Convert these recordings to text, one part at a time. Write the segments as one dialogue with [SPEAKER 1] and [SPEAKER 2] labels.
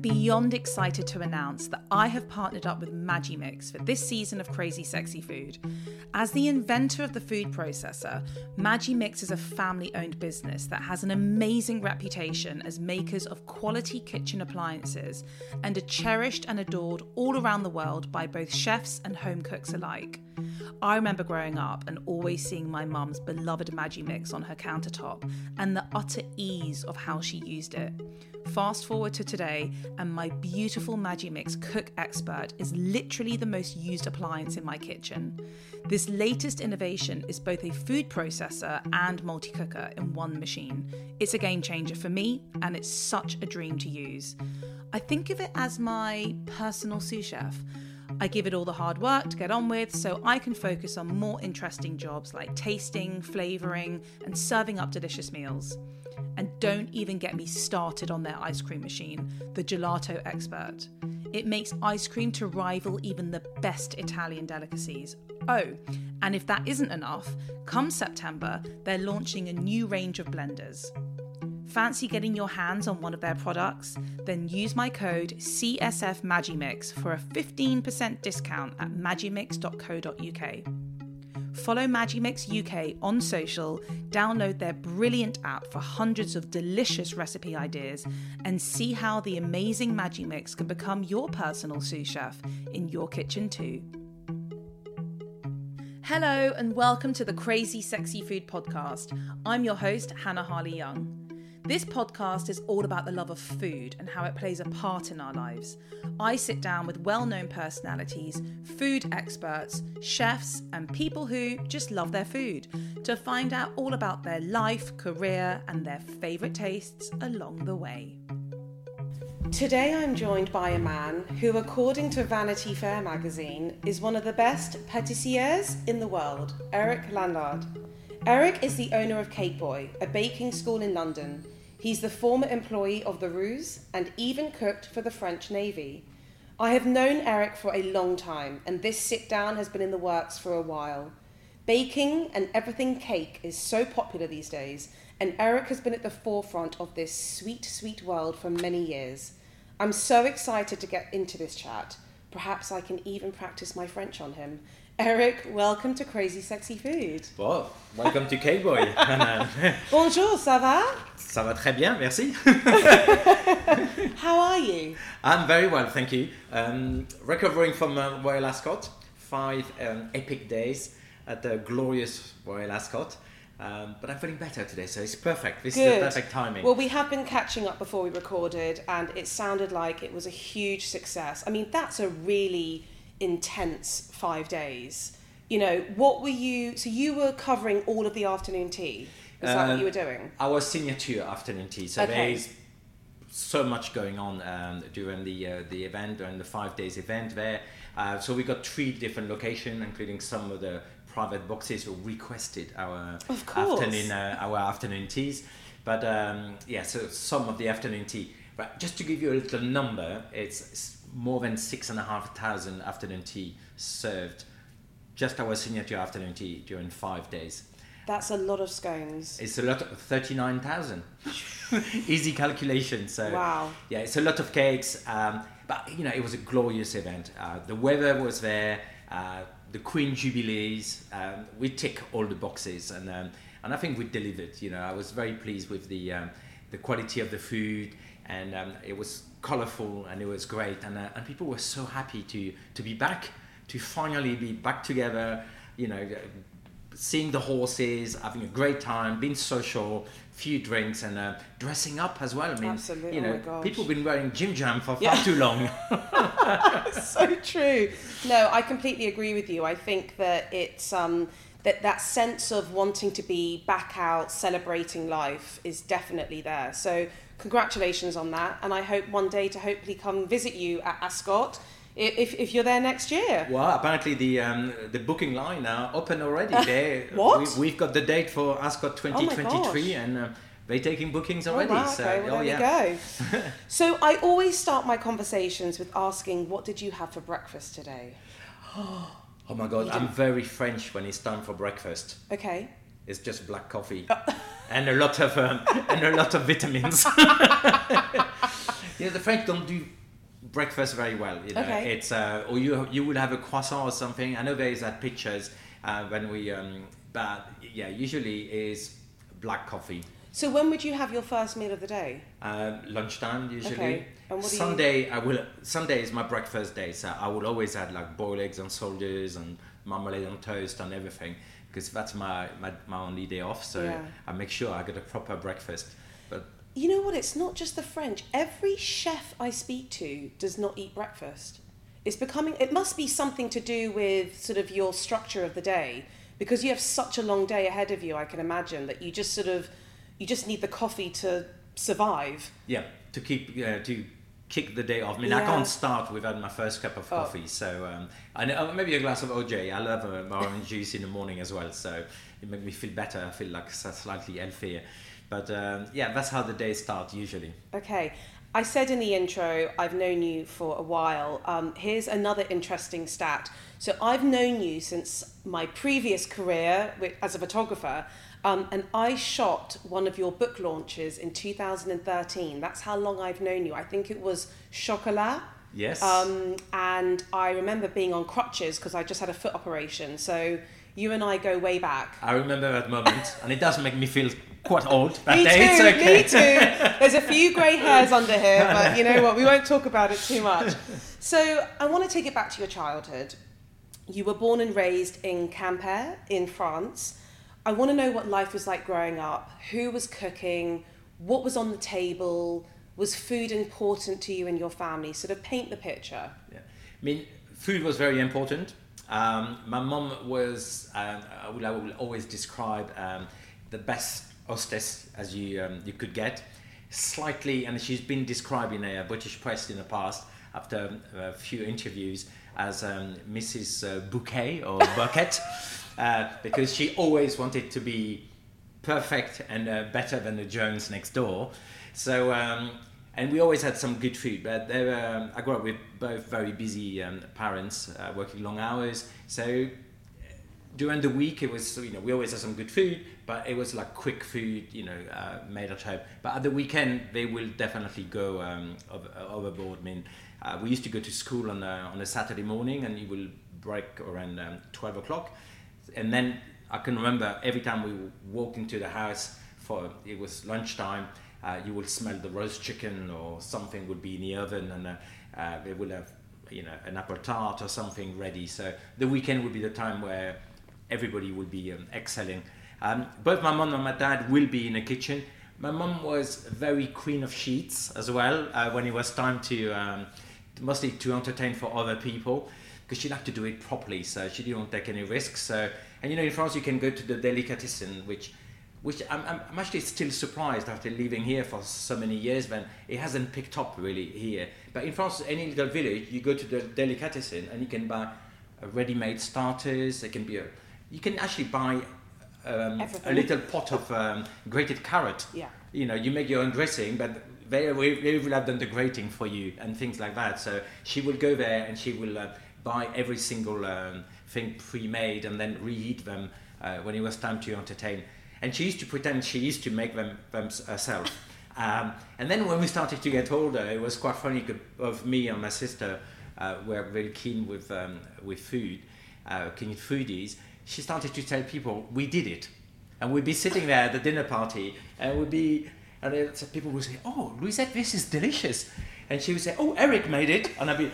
[SPEAKER 1] beyond excited to announce that I have partnered up with Magimix for this season of Crazy Sexy Food. As the inventor of the food processor, Magimix is a family owned business that has an amazing reputation as makers of quality kitchen appliances and are cherished and adored all around the world by both chefs and home cooks alike. I remember growing up and always seeing my mum's beloved Magimix on her countertop and the utter ease of how she used it. Fast forward to today, and my beautiful Magimix Cook Expert is literally the most used appliance in my kitchen. This latest innovation is both a food processor and multi cooker in one machine. It's a game changer for me, and it's such a dream to use. I think of it as my personal sous chef. I give it all the hard work to get on with so I can focus on more interesting jobs like tasting, flavouring, and serving up delicious meals. And don't even get me started on their ice cream machine, the Gelato Expert. It makes ice cream to rival even the best Italian delicacies. Oh, and if that isn't enough, come September, they're launching a new range of blenders. Fancy getting your hands on one of their products? Then use my code CSF Magimix for a 15% discount at magimix.co.uk. Follow Magimix UK on social, download their brilliant app for hundreds of delicious recipe ideas, and see how the amazing Magimix can become your personal sous chef in your kitchen too. Hello, and welcome to the Crazy Sexy Food Podcast. I'm your host, Hannah Harley Young. This podcast is all about the love of food and how it plays a part in our lives. I sit down with well known personalities, food experts, chefs, and people who just love their food to find out all about their life, career, and their favourite tastes along the way. Today I'm joined by a man who, according to Vanity Fair magazine, is one of the best patissiers in the world, Eric Lanlard. Eric is the owner of Cake Boy, a baking school in London. He's the former employee of the Roux's and even cooked for the French Navy. I have known Eric for a long time, and this sit down has been in the works for a while. Baking and everything cake is so popular these days, and Eric has been at the forefront of this sweet, sweet world for many years. I'm so excited to get into this chat. Perhaps I can even practice my French on him. Eric, welcome to Crazy Sexy Food.
[SPEAKER 2] Bon, welcome to Cake Boy.
[SPEAKER 1] Bonjour, ça va?
[SPEAKER 2] Ça va très bien, merci.
[SPEAKER 1] How are you?
[SPEAKER 2] I'm very well, thank you. Um, recovering from uh, Royal Ascot, five um, epic days at the glorious Royal Ascot. Um, but I'm feeling better today, so it's perfect. This
[SPEAKER 1] Good.
[SPEAKER 2] is the perfect timing.
[SPEAKER 1] Well, we have been catching up before we recorded, and it sounded like it was a huge success. I mean, that's a really intense five days. You know, what were you? So you were covering all of the afternoon tea. Is that what you were doing?
[SPEAKER 2] Our signature afternoon tea. So
[SPEAKER 1] Okay.
[SPEAKER 2] there is so much going on um, during the uh, the event, during the five days event there. Uh, so we got three different locations, including some of the private boxes who requested our afternoon uh, our afternoon teas. But um, yeah, so some of the afternoon tea. But just to give you a little number, it's more than six and a half thousand afternoon tea served. Just our signature afternoon tea during five days.
[SPEAKER 1] That's a lot of scones.
[SPEAKER 2] It's a lot of 39,000. Easy calculation. So,
[SPEAKER 1] Wow.
[SPEAKER 2] yeah, it's a lot of cakes. Um, but, you know, it was a glorious event. Uh, the weather was there, uh, the Queen Jubilees. Um, we tick all the boxes. And, um, and I think we delivered. You know, I was very pleased with the, um, the quality of the food. And um, it was colorful and it was great. And, uh, and people were so happy to, to be back, to finally be back together. You know, seeing the horses, having a great time, being social, few drinks, and uh, dressing up as well. I mean,
[SPEAKER 1] Absolutely.
[SPEAKER 2] you
[SPEAKER 1] Oh
[SPEAKER 2] know,
[SPEAKER 1] gosh.
[SPEAKER 2] people have been wearing Jim Jam for far too long.
[SPEAKER 1] so true. No, I completely agree with you. I think that it's um, that that sense of wanting to be back out, celebrating life, is definitely there. So congratulations on that, and I hope one day to hopefully come visit you at Ascot if, if you're there next year.
[SPEAKER 2] well, apparently the um, the booking line are open already. They,
[SPEAKER 1] What?
[SPEAKER 2] We, have got the date for Ascot 2023,
[SPEAKER 1] gosh.
[SPEAKER 2] and uh, they're taking bookings
[SPEAKER 1] Oh,
[SPEAKER 2] already.
[SPEAKER 1] wow,
[SPEAKER 2] so,
[SPEAKER 1] okay, well,
[SPEAKER 2] oh,
[SPEAKER 1] there
[SPEAKER 2] yeah.
[SPEAKER 1] we go. so I always start my conversations with asking, "What did you have for breakfast today?"
[SPEAKER 2] Oh my God, I'm very French when it's time for breakfast.
[SPEAKER 1] Okay.
[SPEAKER 2] It's just black coffee and a lot of um, and a lot of vitamins. you know, the French don't do breakfast very well. You know,
[SPEAKER 1] Okay.
[SPEAKER 2] it's uh, or you you would have a croissant or something. I know there is that pictures uh, when we, um, but yeah, usually is black coffee.
[SPEAKER 1] So when would you have your first meal of the day?
[SPEAKER 2] Uh, lunchtime usually.
[SPEAKER 1] Okay. And what do you-
[SPEAKER 2] Sunday I will. Sunday is my breakfast day, so I will always have like boiled eggs and soldiers and marmalade on toast and everything because that's my, my my only day off. So
[SPEAKER 1] Yeah.
[SPEAKER 2] I make sure I get a proper breakfast. But
[SPEAKER 1] You know what? It's not just the French. Every chef I speak to does not eat breakfast. It's becoming. It must be something to do with sort of your structure of the day because you have such a long day ahead of you. I can imagine that you just sort of, you just need the coffee to survive.
[SPEAKER 2] yeah, to keep uh, to kick the day off. I mean, I can't start without my first cup of
[SPEAKER 1] Oh.
[SPEAKER 2] coffee. So um, and uh, maybe a glass of OJ. I love uh, orange juice in the morning as well. So it makes me feel better. I feel like slightly healthier. But um, yeah, that's how the day starts usually.
[SPEAKER 1] Okay. I said in the intro, I've known you for a while. Um, here's another interesting stat. So I've known you since my previous career as a photographer, um, and I shot one of your book launches in 2013. That's how long I've known you. I think it was Chocolat.
[SPEAKER 2] Yes.
[SPEAKER 1] Um, and I remember being on crutches because I just had a foot operation. So you and I go way back.
[SPEAKER 2] I remember that moment, and it does make me feel quite old. That
[SPEAKER 1] Me
[SPEAKER 2] day.
[SPEAKER 1] too,
[SPEAKER 2] It's okay.
[SPEAKER 1] me too. There's a few grey hairs under here, but you know what? We won't talk about it too much. So I want to take it back to your childhood. You were born and raised in Quimper in France. I want to know what life was like growing up. Who was cooking? What was on the table? Was food important to you and your family? Sort of paint the picture.
[SPEAKER 2] Yeah. I mean, food was very important. Um, my mom was, um, I, will, I will always describe um, the best hostess as you, um, you could get. Slightly, and she's been described in a British press in the past after a few interviews as um, Mrs. Uh, Bouquet or Bucket, uh, because she always wanted to be perfect and uh, better than the Jones next door. So, um, and we always had some good food. But were, um, I grew up with both very busy um, parents, uh, working long hours. So during the week, it was you know we always had some good food, but it was like quick food, you know, uh, made at home. But at the weekend, they will definitely go um, over, overboard. I mean, uh, we used to go to school on a, on a Saturday morning, and you will break around um, twelve o'clock, and then I can remember every time we walked into the house for it was lunchtime. Uh, you would smell the roast chicken or something would be in the oven, and uh, uh, they will have you know an apple tart or something ready. So the weekend would be the time where everybody would be um, excelling. Um, both my mom and my dad will be in the kitchen. My mom was very queen of sheets as well uh, when it was time to um, mostly to entertain for other people because she liked to do it properly, so she didn't take any risks. So and you know in France you can go to the delicatessen, which which I'm, I'm actually still surprised after living here for so many years when it hasn't picked up really here. But in France, any little village, you go to the delicatessen and you can buy ready-made starters. It can be a, you can actually buy um, a little pot of um, grated carrot.
[SPEAKER 1] Yeah.
[SPEAKER 2] You know, you make your own dressing, but they, will- they will have done the grating for you and things like that. So she will go there and she will uh, buy every single um, thing pre-made and then reheat them uh, when it was time to entertain. And she used to pretend she used to make them, them herself. Um, and then when we started to get older, it was quite funny. Both me and my sister uh, were very keen with um, with food, uh, keen foodies. She started to tell people we did it, and we'd be sitting there at the dinner party, and we'd be, and people would say, "Oh, Louisette, this is delicious," and she would say, "Oh, Eric made it," and I'd be,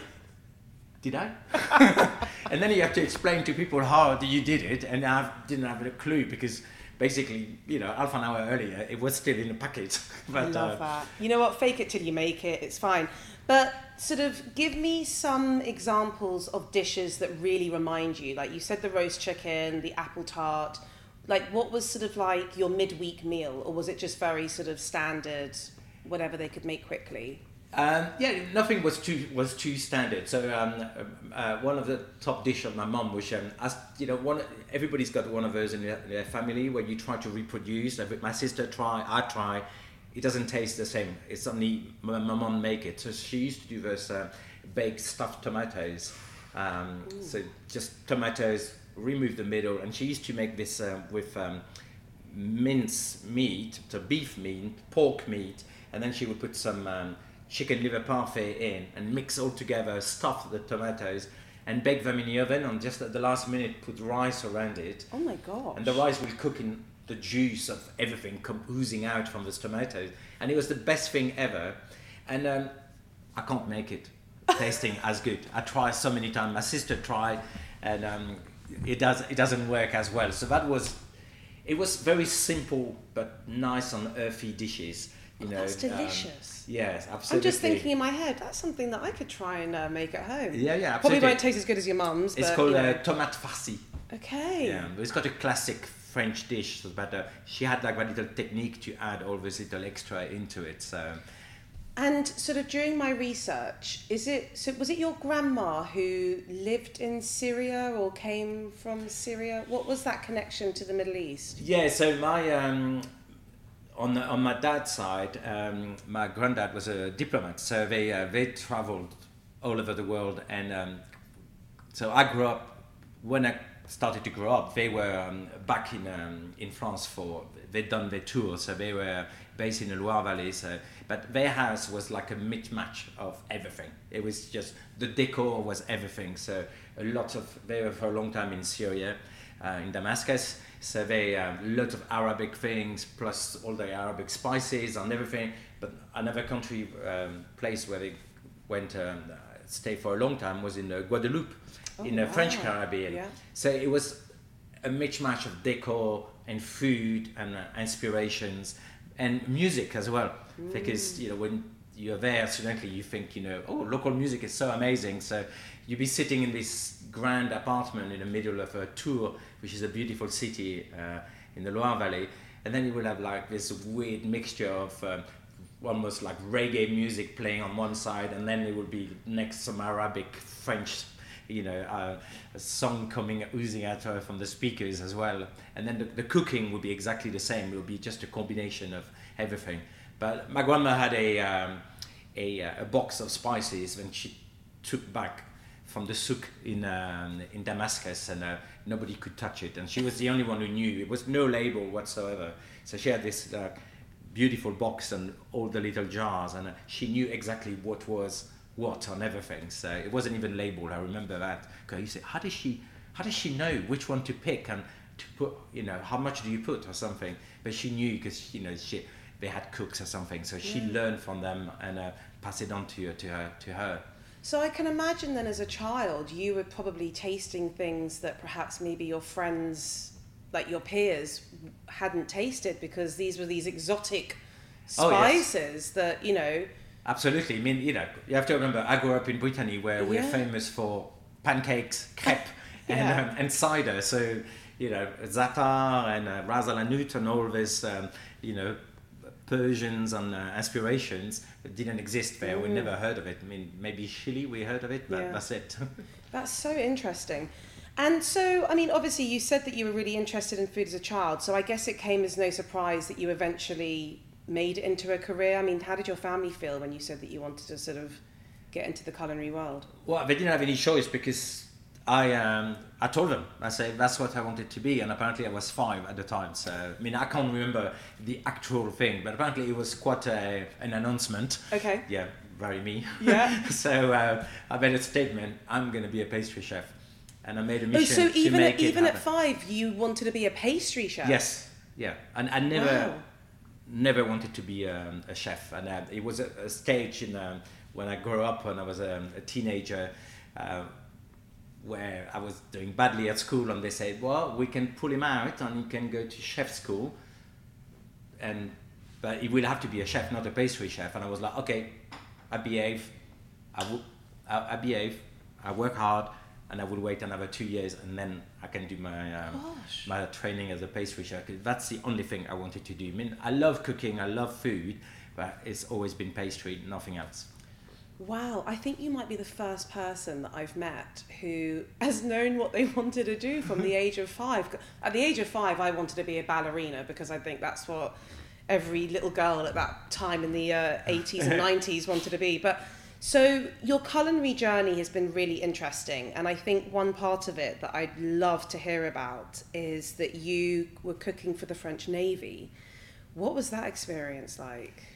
[SPEAKER 2] "Did I?" and then you have to explain to people how you did it, and I didn't have a clue because basically, you know, half an hour earlier, it was still in the packet.
[SPEAKER 1] I
[SPEAKER 2] but
[SPEAKER 1] love
[SPEAKER 2] uh,
[SPEAKER 1] that. You know what? Fake it till you make it. It's fine. But sort of give me some examples of dishes that really remind you. Like you said, the roast chicken, the apple tart. Like what was sort of like your midweek meal, or was it just very sort of standard, whatever they could make quickly?
[SPEAKER 2] Um, yeah, nothing was too was too standard. So um, uh, one of the top dish of my mum was, um, as you know, one everybody's got one of those in their, their family where you try to reproduce. My sister try, I try. It doesn't taste the same. It's only my, my mum make it. So she used to do those uh, baked stuffed tomatoes. Um, so just tomatoes, remove the middle, and she used to make this uh, with um, mince meat, so beef meat, pork meat, and then she would put some um, chicken liver parfait in and mix all together, stuff the tomatoes, and bake them in the oven. And just at the last minute, put rice around it.
[SPEAKER 1] Oh my god!
[SPEAKER 2] And the rice will cook in the juice of everything come oozing out from those tomatoes. And it was the best thing ever. And um, I can't make it tasting as good. I tried so many times. My sister tried, and um, it does it doesn't work as well. So that was it was very simple but nice and earthy dishes. You
[SPEAKER 1] Oh,
[SPEAKER 2] know,
[SPEAKER 1] that's
[SPEAKER 2] um,
[SPEAKER 1] delicious.
[SPEAKER 2] yes, absolutely.
[SPEAKER 1] I'm just thinking in my head, that's something that I could try and uh, make at home.
[SPEAKER 2] Yeah, yeah,
[SPEAKER 1] Probably won't taste as good as your mum's.
[SPEAKER 2] It's
[SPEAKER 1] but,
[SPEAKER 2] called
[SPEAKER 1] you know.
[SPEAKER 2] uh, tomate farci.
[SPEAKER 1] Okay.
[SPEAKER 2] Yeah, it's got a classic French dish, but uh, she had like a little technique to add all this little extra into it. So
[SPEAKER 1] And sort of during my research, is it so? Was it your grandma who lived in Syria or came from Syria? What was that connection to the Middle East?
[SPEAKER 2] yeah, so my um, on the, on my dad's side, um, my granddad was a diplomat, so they uh, they travelled all over the world, and um, so I grew up when I started to grow up. They were um, back in um, in France for they'd done their tour, so they were based in the Loire Valley. So, but their house was like a mismatch of everything. It was just the decor was everything. So a lot of they were for a long time in Syria, uh, in Damascus. So they a um, lot of Arabic things plus all the Arabic spices and everything. But another country um, place where they went um, stay for a long time was in uh, Guadeloupe,
[SPEAKER 1] Oh,
[SPEAKER 2] in the French. Caribbean.
[SPEAKER 1] Yeah.
[SPEAKER 2] So it was a mismatch of decor and food and uh, inspirations and music as well. Because you know when you're there, suddenly you think you know, oh, local music is so amazing. So you'd be sitting in this grand apartment in the middle of a Tours, which is a beautiful city uh, in the Loire Valley, and then you will have like this weird mixture of. Um, almost like reggae music playing on one side, and then it would be next some Arabic, French, you know, uh, a song coming oozing out from the speakers as well. And then the, the cooking would be exactly the same. It would be just a combination of everything. But my grandma had a um, a, uh, a box of spices when she took back from the souk in um, in Damascus, and uh, nobody could touch it. And she was the only one who knew. It was no label whatsoever. So she had this. Uh, beautiful box and all the little jars and uh, she knew exactly what was what on everything so it wasn't even labeled i remember that because you say how does she how does she know which one to pick and to put you know how much do you put or something but she knew because you know she they had cooks or something so she
[SPEAKER 1] Yeah.
[SPEAKER 2] learned from them and uh, passed it on to, to her to her
[SPEAKER 1] So I can imagine then as a child, you were probably tasting things that perhaps maybe your friends, like your peers, hadn't tasted because these were these exotic
[SPEAKER 2] Oh, yes.
[SPEAKER 1] spices that, you know,
[SPEAKER 2] Absolutely. I mean, you know, you have to remember, I grew up in Brittany where we're
[SPEAKER 1] Yeah.
[SPEAKER 2] famous for pancakes, crepe, and, um, and cider. So, you know, za'atar and uh, ras and all this, um, you know, Persians and uh, aspirations didn't exist there. We
[SPEAKER 1] Mm.
[SPEAKER 2] never heard of it. I mean, maybe Chile, we heard of it, but
[SPEAKER 1] Yeah.
[SPEAKER 2] that's it.
[SPEAKER 1] that's so interesting. And so, I mean, obviously, you said that you were really interested in food as a child. So I guess it came as no surprise that you eventually made it into a career. I mean, how did your family feel when you said that you wanted to sort of get into the culinary world?
[SPEAKER 2] Well, they didn't have any choice because I um, I told them I said that's what I wanted to be, and apparently I was five at the time. So I mean I can't remember the actual thing, but apparently it was quite a, an announcement.
[SPEAKER 1] Okay.
[SPEAKER 2] Yeah, very me.
[SPEAKER 1] Yeah.
[SPEAKER 2] so uh, I made a statement: I'm going to be a pastry chef, and I made a
[SPEAKER 1] Oh,
[SPEAKER 2] mission
[SPEAKER 1] so
[SPEAKER 2] to
[SPEAKER 1] even
[SPEAKER 2] make
[SPEAKER 1] at, even at five, you wanted to be a pastry chef.
[SPEAKER 2] Yes, yeah, and I never,
[SPEAKER 1] Wow.
[SPEAKER 2] never wanted to be um, a chef, and uh, it was a, a stage in um, when I grew up when I was um, a teenager. Uh, where I was doing badly at school, and they said, "Well, we can pull him out, and he can go to chef school." And but he will have to be a chef, not a pastry chef. And I was like, "Okay, I behave. I will. I, I behave. I work hard, and I will wait another two years, and then I can do my um, my training as a pastry chef. That's the only thing I wanted to do. I mean, I love cooking, I love food, but it's always been pastry, nothing else.
[SPEAKER 1] Wow, I think you might be the first person that I've met who has known what they wanted to do from the age of five. At the age of five, I wanted to be a ballerina because I think that's what every little girl at that time in the uh, 80s and 90s wanted to be. But so your culinary journey has been really interesting, and I think one part of it that I'd love to hear about is that you were cooking for the French Navy. What was that experience like?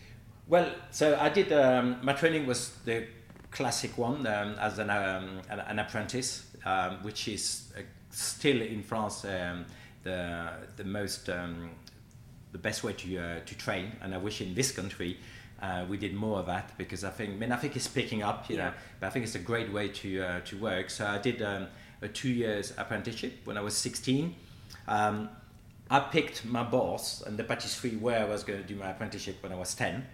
[SPEAKER 2] Well, so I did. Um, my training was the classic one um, as an, um, an, an, apprentice, um, which is uh, still in France um, the the most um, the best way to uh, to train. And I wish in this country uh, we did more of that because I think I mean I think it's picking up, you yeah. know. But I think it's a great way to uh, to work. So I did a two years apprenticeship when I was 16. I picked my boss and the patisserie where I was going to do my apprenticeship when I was 10.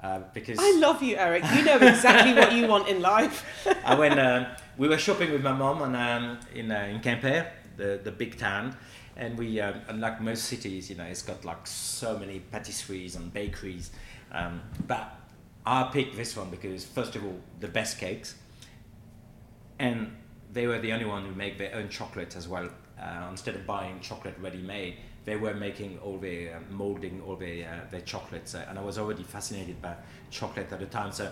[SPEAKER 2] Uh, because
[SPEAKER 1] I love you, Eric. You know exactly what you want in life.
[SPEAKER 2] I went. Um, we were shopping with my mom and, um, in uh, in Quimper, the the big town, and we um, unlike most cities, you know, it's got like so many patisseries and bakeries, um, but I picked this one because first of all, the best cakes, and they were the only one who make their own chocolate as well. Uh, instead of buying chocolate ready made, they were making all the uh, molding all the uh, their chocolates, uh, and I was already fascinated by chocolate at the time. So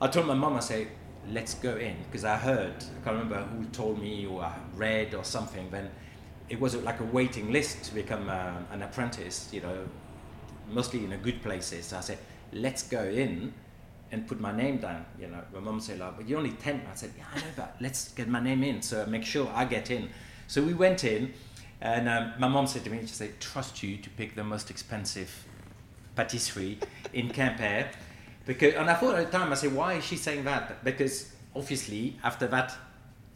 [SPEAKER 2] I told my mom, I say, let's go in because I heard, I can't remember who told me or I read or something. Then it was like a waiting list to become uh, an apprentice, you know, mostly in a good places. So I said, let's go in and put my name down. You know, my mom said, like, but you're only 10. I said, yeah, I know, but let's get my name in. So make sure I get in. So we went in and um, my mom said to me, she said, trust you to pick the most expensive patisserie in Quimper. Because, and I thought at the time, I said, why is she saying that? Because obviously, after that,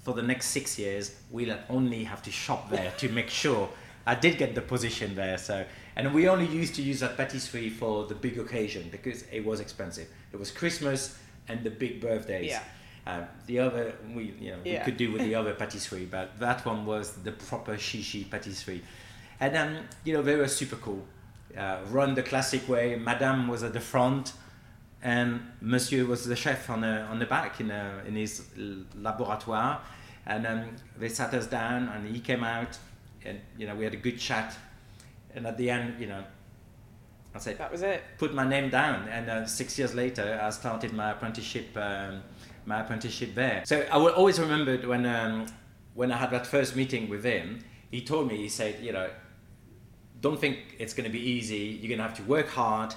[SPEAKER 2] for the next six years, we'll only have to shop there to make sure I did get the position there. So, and we only used to use that patisserie for the big occasion because it was expensive. It was Christmas and the big birthdays.
[SPEAKER 1] Yeah.
[SPEAKER 2] Uh, the other we you know yeah. we could do with the other patisserie, but that one was the proper chichi patisserie, and then um, you know they were super cool. Uh, run the classic way. Madame was at the front, and Monsieur was the chef on the on the back in a, in his laboratoire, and um, they sat us down, and he came out, and you know we had a good chat, and at the end, you know. I said
[SPEAKER 1] that was it.
[SPEAKER 2] Put my name down, and uh, six years later, I started my apprenticeship um, my apprenticeship there. So I will always remember when um, when I had that first meeting with him. He told me, he said, you know, don't think it's going to be easy. You're going to have to work hard,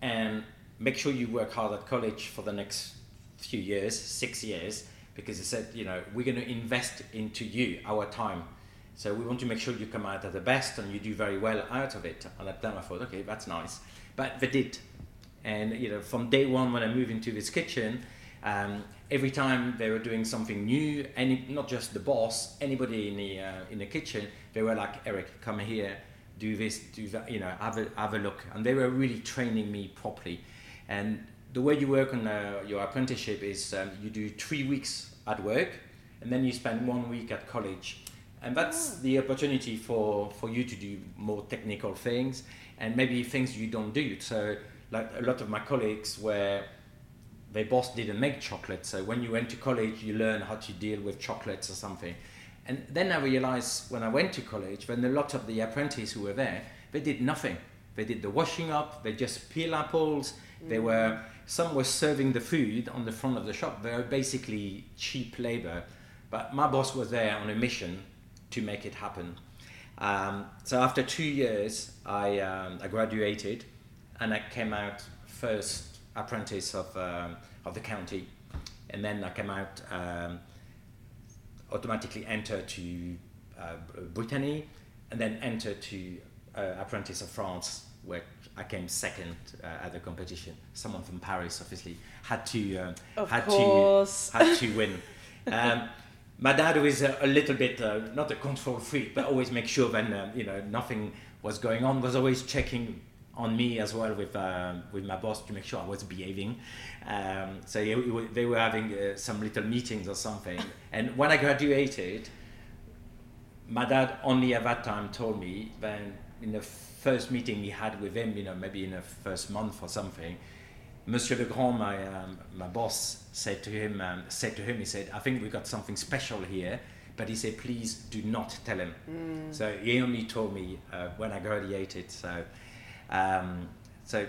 [SPEAKER 2] and make sure you work hard at college for the next few years, six years, because he said, you know, we're going to invest into you, our time. So we want to make sure you come out at the best and you do very well out of it. And at that time I thought, okay, that's nice. But they did. And you know, from day one when I moved into this kitchen, um, every time they were doing something new, any not just the boss, anybody in the uh, in the kitchen, they were like, Eric, come here, do this, do that, you know, have a have a look, and they were really training me properly. And the way you work on uh, your apprenticeship is um, you do three weeks at work, and then you spend one week at college, and that's oh. the opportunity for for you to do more technical things and maybe things you don't do. So, like a lot of my colleagues were their boss didn't make chocolate. So when you went to college, you learn how to deal with chocolates or something. And then I realized when I went to college, when a lot of the apprentices who were there, they did nothing. They did the washing up, they just peel apples, mm. they were, some were serving the food on the front of the shop. They were basically cheap labor. But my boss was there on a mission to make it happen. Um, so after two years, I, um, I graduated and I came out first apprentice of, um, of the county. And then I came out, um, automatically entered to uh, Brittany, and then entered to uh, Apprentice of France, where I came second uh, at the competition. Someone from Paris, obviously, had to um, had
[SPEAKER 1] course.
[SPEAKER 2] to had to win. Um, my dad was a, a little bit uh, not a control freak, but always make sure when uh, you know nothing was going on. Was always checking on me as well with um, with my boss to make sure I was behaving. Um, so they were having uh, some little meetings or something. And when I graduated, my dad only at that time told me then in the first meeting he had with him, you know, maybe in the first month or something, Monsieur Legrand, my um, my boss, said to him um, said to him, he said, I think we got something special here. But he said, please do not tell him. Mm. So he only told me uh, when I graduated. So um, so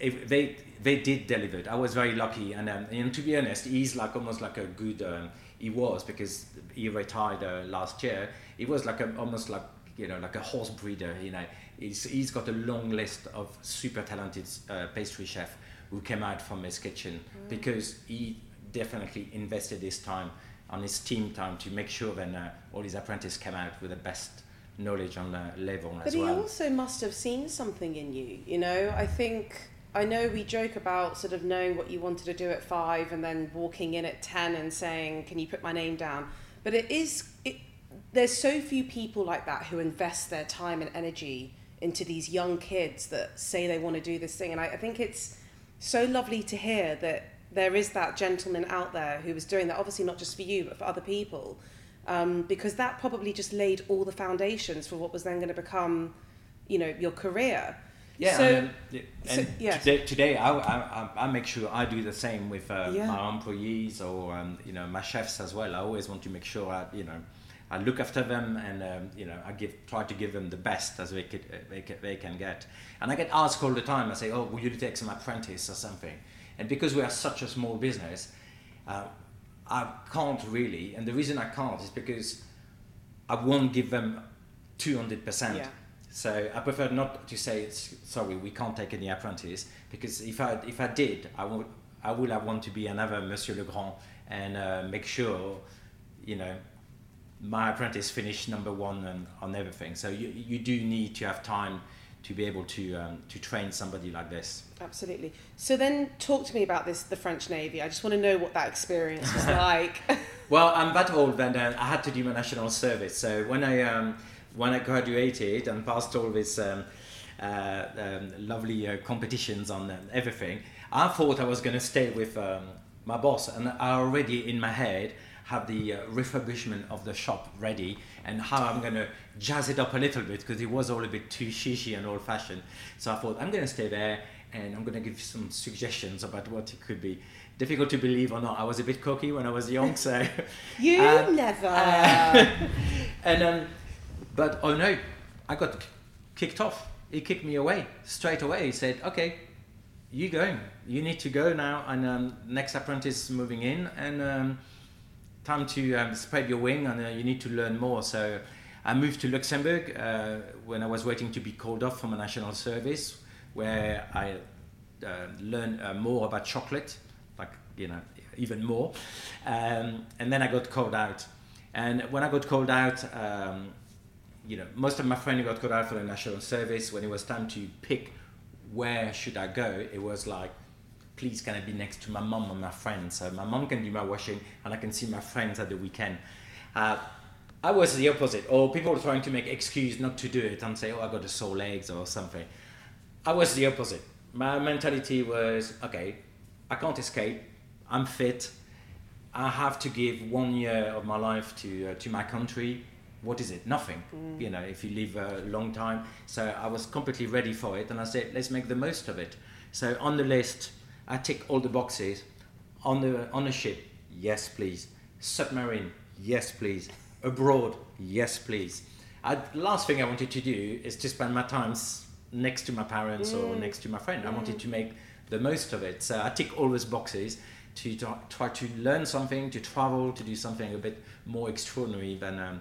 [SPEAKER 2] if they they did deliver. I was very lucky, and um, and to be honest, he's like almost like a good. Um, he was because he retired uh, last year. He was like a almost like you know like a horse breeder. You know, he's he's got a long list of super talented uh, pastry chef who came out from his kitchen
[SPEAKER 1] Mm.
[SPEAKER 2] because he definitely invested his time on his team time to make sure that uh, all his apprentices came out with the best knowledge on the level
[SPEAKER 1] But
[SPEAKER 2] as
[SPEAKER 1] he
[SPEAKER 2] well.
[SPEAKER 1] also must have seen something in you, you know? I think, I know we joke about sort of knowing what you wanted to do at five and then walking in at 10 and saying, Can you put my name down? But it is, it, there's so few people like that who invest their time and energy into these young kids that say they want to do this thing. And I, I think it's so lovely to hear that there is that gentleman out there who was doing that, obviously not just for you, but for other people. Um, because that probably just laid all the foundations for what was then going to become, you know, your career.
[SPEAKER 2] Yeah,
[SPEAKER 1] So-
[SPEAKER 2] and, yeah,
[SPEAKER 1] so- yes.
[SPEAKER 2] today, today I, I, I- make sure I do the same with uh,
[SPEAKER 1] Yeah.
[SPEAKER 2] my employees or um, you know my chefs as well. I always want to make sure I, you know I look after them and um, you know I give try to give them the best as they, could, uh, they, can, they can get. And I get asked all the time. I say, oh, will you take some apprentice or something? And because we are such a small business, uh, I can't really. And the reason I can't is because I won't give them two hundred percent. So I prefer not to say "S- sorry, we can't take any apprentice because if I if I did, I would I would have want to be another Monsieur Legrand and uh, make sure, you know, my apprentice finish number one and on everything. So you you do need to have time to be able to um, to train somebody like this.
[SPEAKER 1] Absolutely. So then talk to me about this, the French Navy. I just want to know what that experience was like.
[SPEAKER 2] Well, I'm that old that uh, I had to do my national service. So when I um, when I graduated and passed all these um, uh, um, lovely uh, competitions on um, everything, I thought I was going to stay with um, my boss, and I already in my head have the uh, refurbishment of the shop ready and how I'm going to jazz it up a little bit because it was all a bit too shishy and old fashioned. So I thought I'm going to stay there and I'm going to give some suggestions about what it could be. Difficult to believe or not, I was a bit cocky when I was young, so.
[SPEAKER 1] you
[SPEAKER 2] Um,
[SPEAKER 1] never.
[SPEAKER 2] and um, but oh no, I got kicked off. He kicked me away straight away. He said, "Okay, you going? You need to go now." And um, next apprentice moving in, and um, time to um, spread your wing, and uh, you need to learn more. So I moved to Luxembourg uh, when I was waiting to be called off from a national service, where I uh, learned uh, more about chocolate, like you know, even more. Um, and then I got called out. And when I got called out, um, you know, most of my friends got called out for the national service. When it was time to pick where should I go, it was like, please can I be next to my mom and my friends? So my mom can do my washing, and I can see my friends at the weekend. Uh, I was the opposite, or people were trying to make excuse not to do it and say, oh, I got a sore legs or something. I was the opposite. My mentality was, okay, I can't escape. I'm fit. I have to give one year of my life to uh, to my country. What is it? Nothing. You know, if you live a long time. So I was completely ready for it, and I said, let's make the most of it. So on the list, I tick all the boxes. On the on the ship, yes, please. Submarine, yes, please. Abroad, yes, please. I, last thing I wanted to do is to spend my time next to my parents or next to my friend. I wanted to make the most of it. So I tick all those boxes to try, try to learn something, to travel, to do something a bit more extraordinary than um,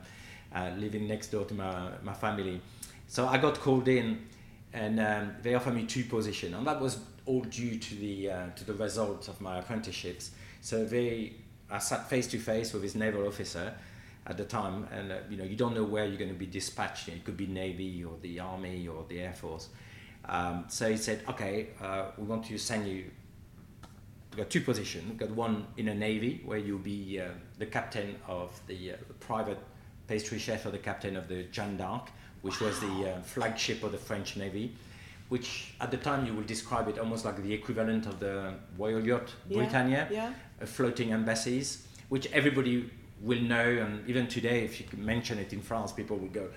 [SPEAKER 2] uh, living next door to my, my family. So I got called in and um, they offered me two positions, and that was all due to the uh, to the results of my apprenticeships. So they, I sat face to face with this naval officer at the time, and uh, you know you don't know where you're going to be dispatched. It could be Navy or the Army or the Air Force. Um, so he said, "Okay, uh, we want to send you." We've got two positions. We've got one in a Navy where you'll be uh, the captain of the uh, private pastry chef or the captain of the Jeanne d'Arc, which was the uh, flagship of the French Navy, which at the time you will describe it almost like the equivalent of the Royal Yacht Britannia,
[SPEAKER 1] yeah.
[SPEAKER 2] uh, floating embassies, which everybody will know. And even today, if you mention it in France, people will go,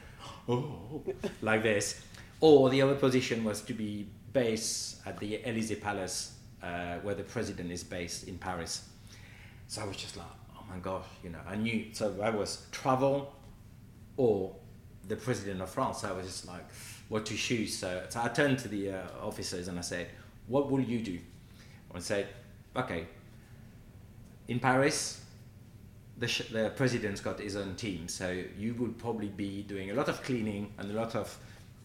[SPEAKER 2] oh, like this. Or the other position was to be based at the Elysee Palace, uh, where the president is based in Paris. So I was just like, oh my gosh, you know, I knew. So I was travel or the president of France. I was just like, what to choose. So, so I turned to the uh, officers and I said, what will you do? And I said, okay, in Paris, the, sh- the president's got his own team, so you would probably be doing a lot of cleaning and a lot of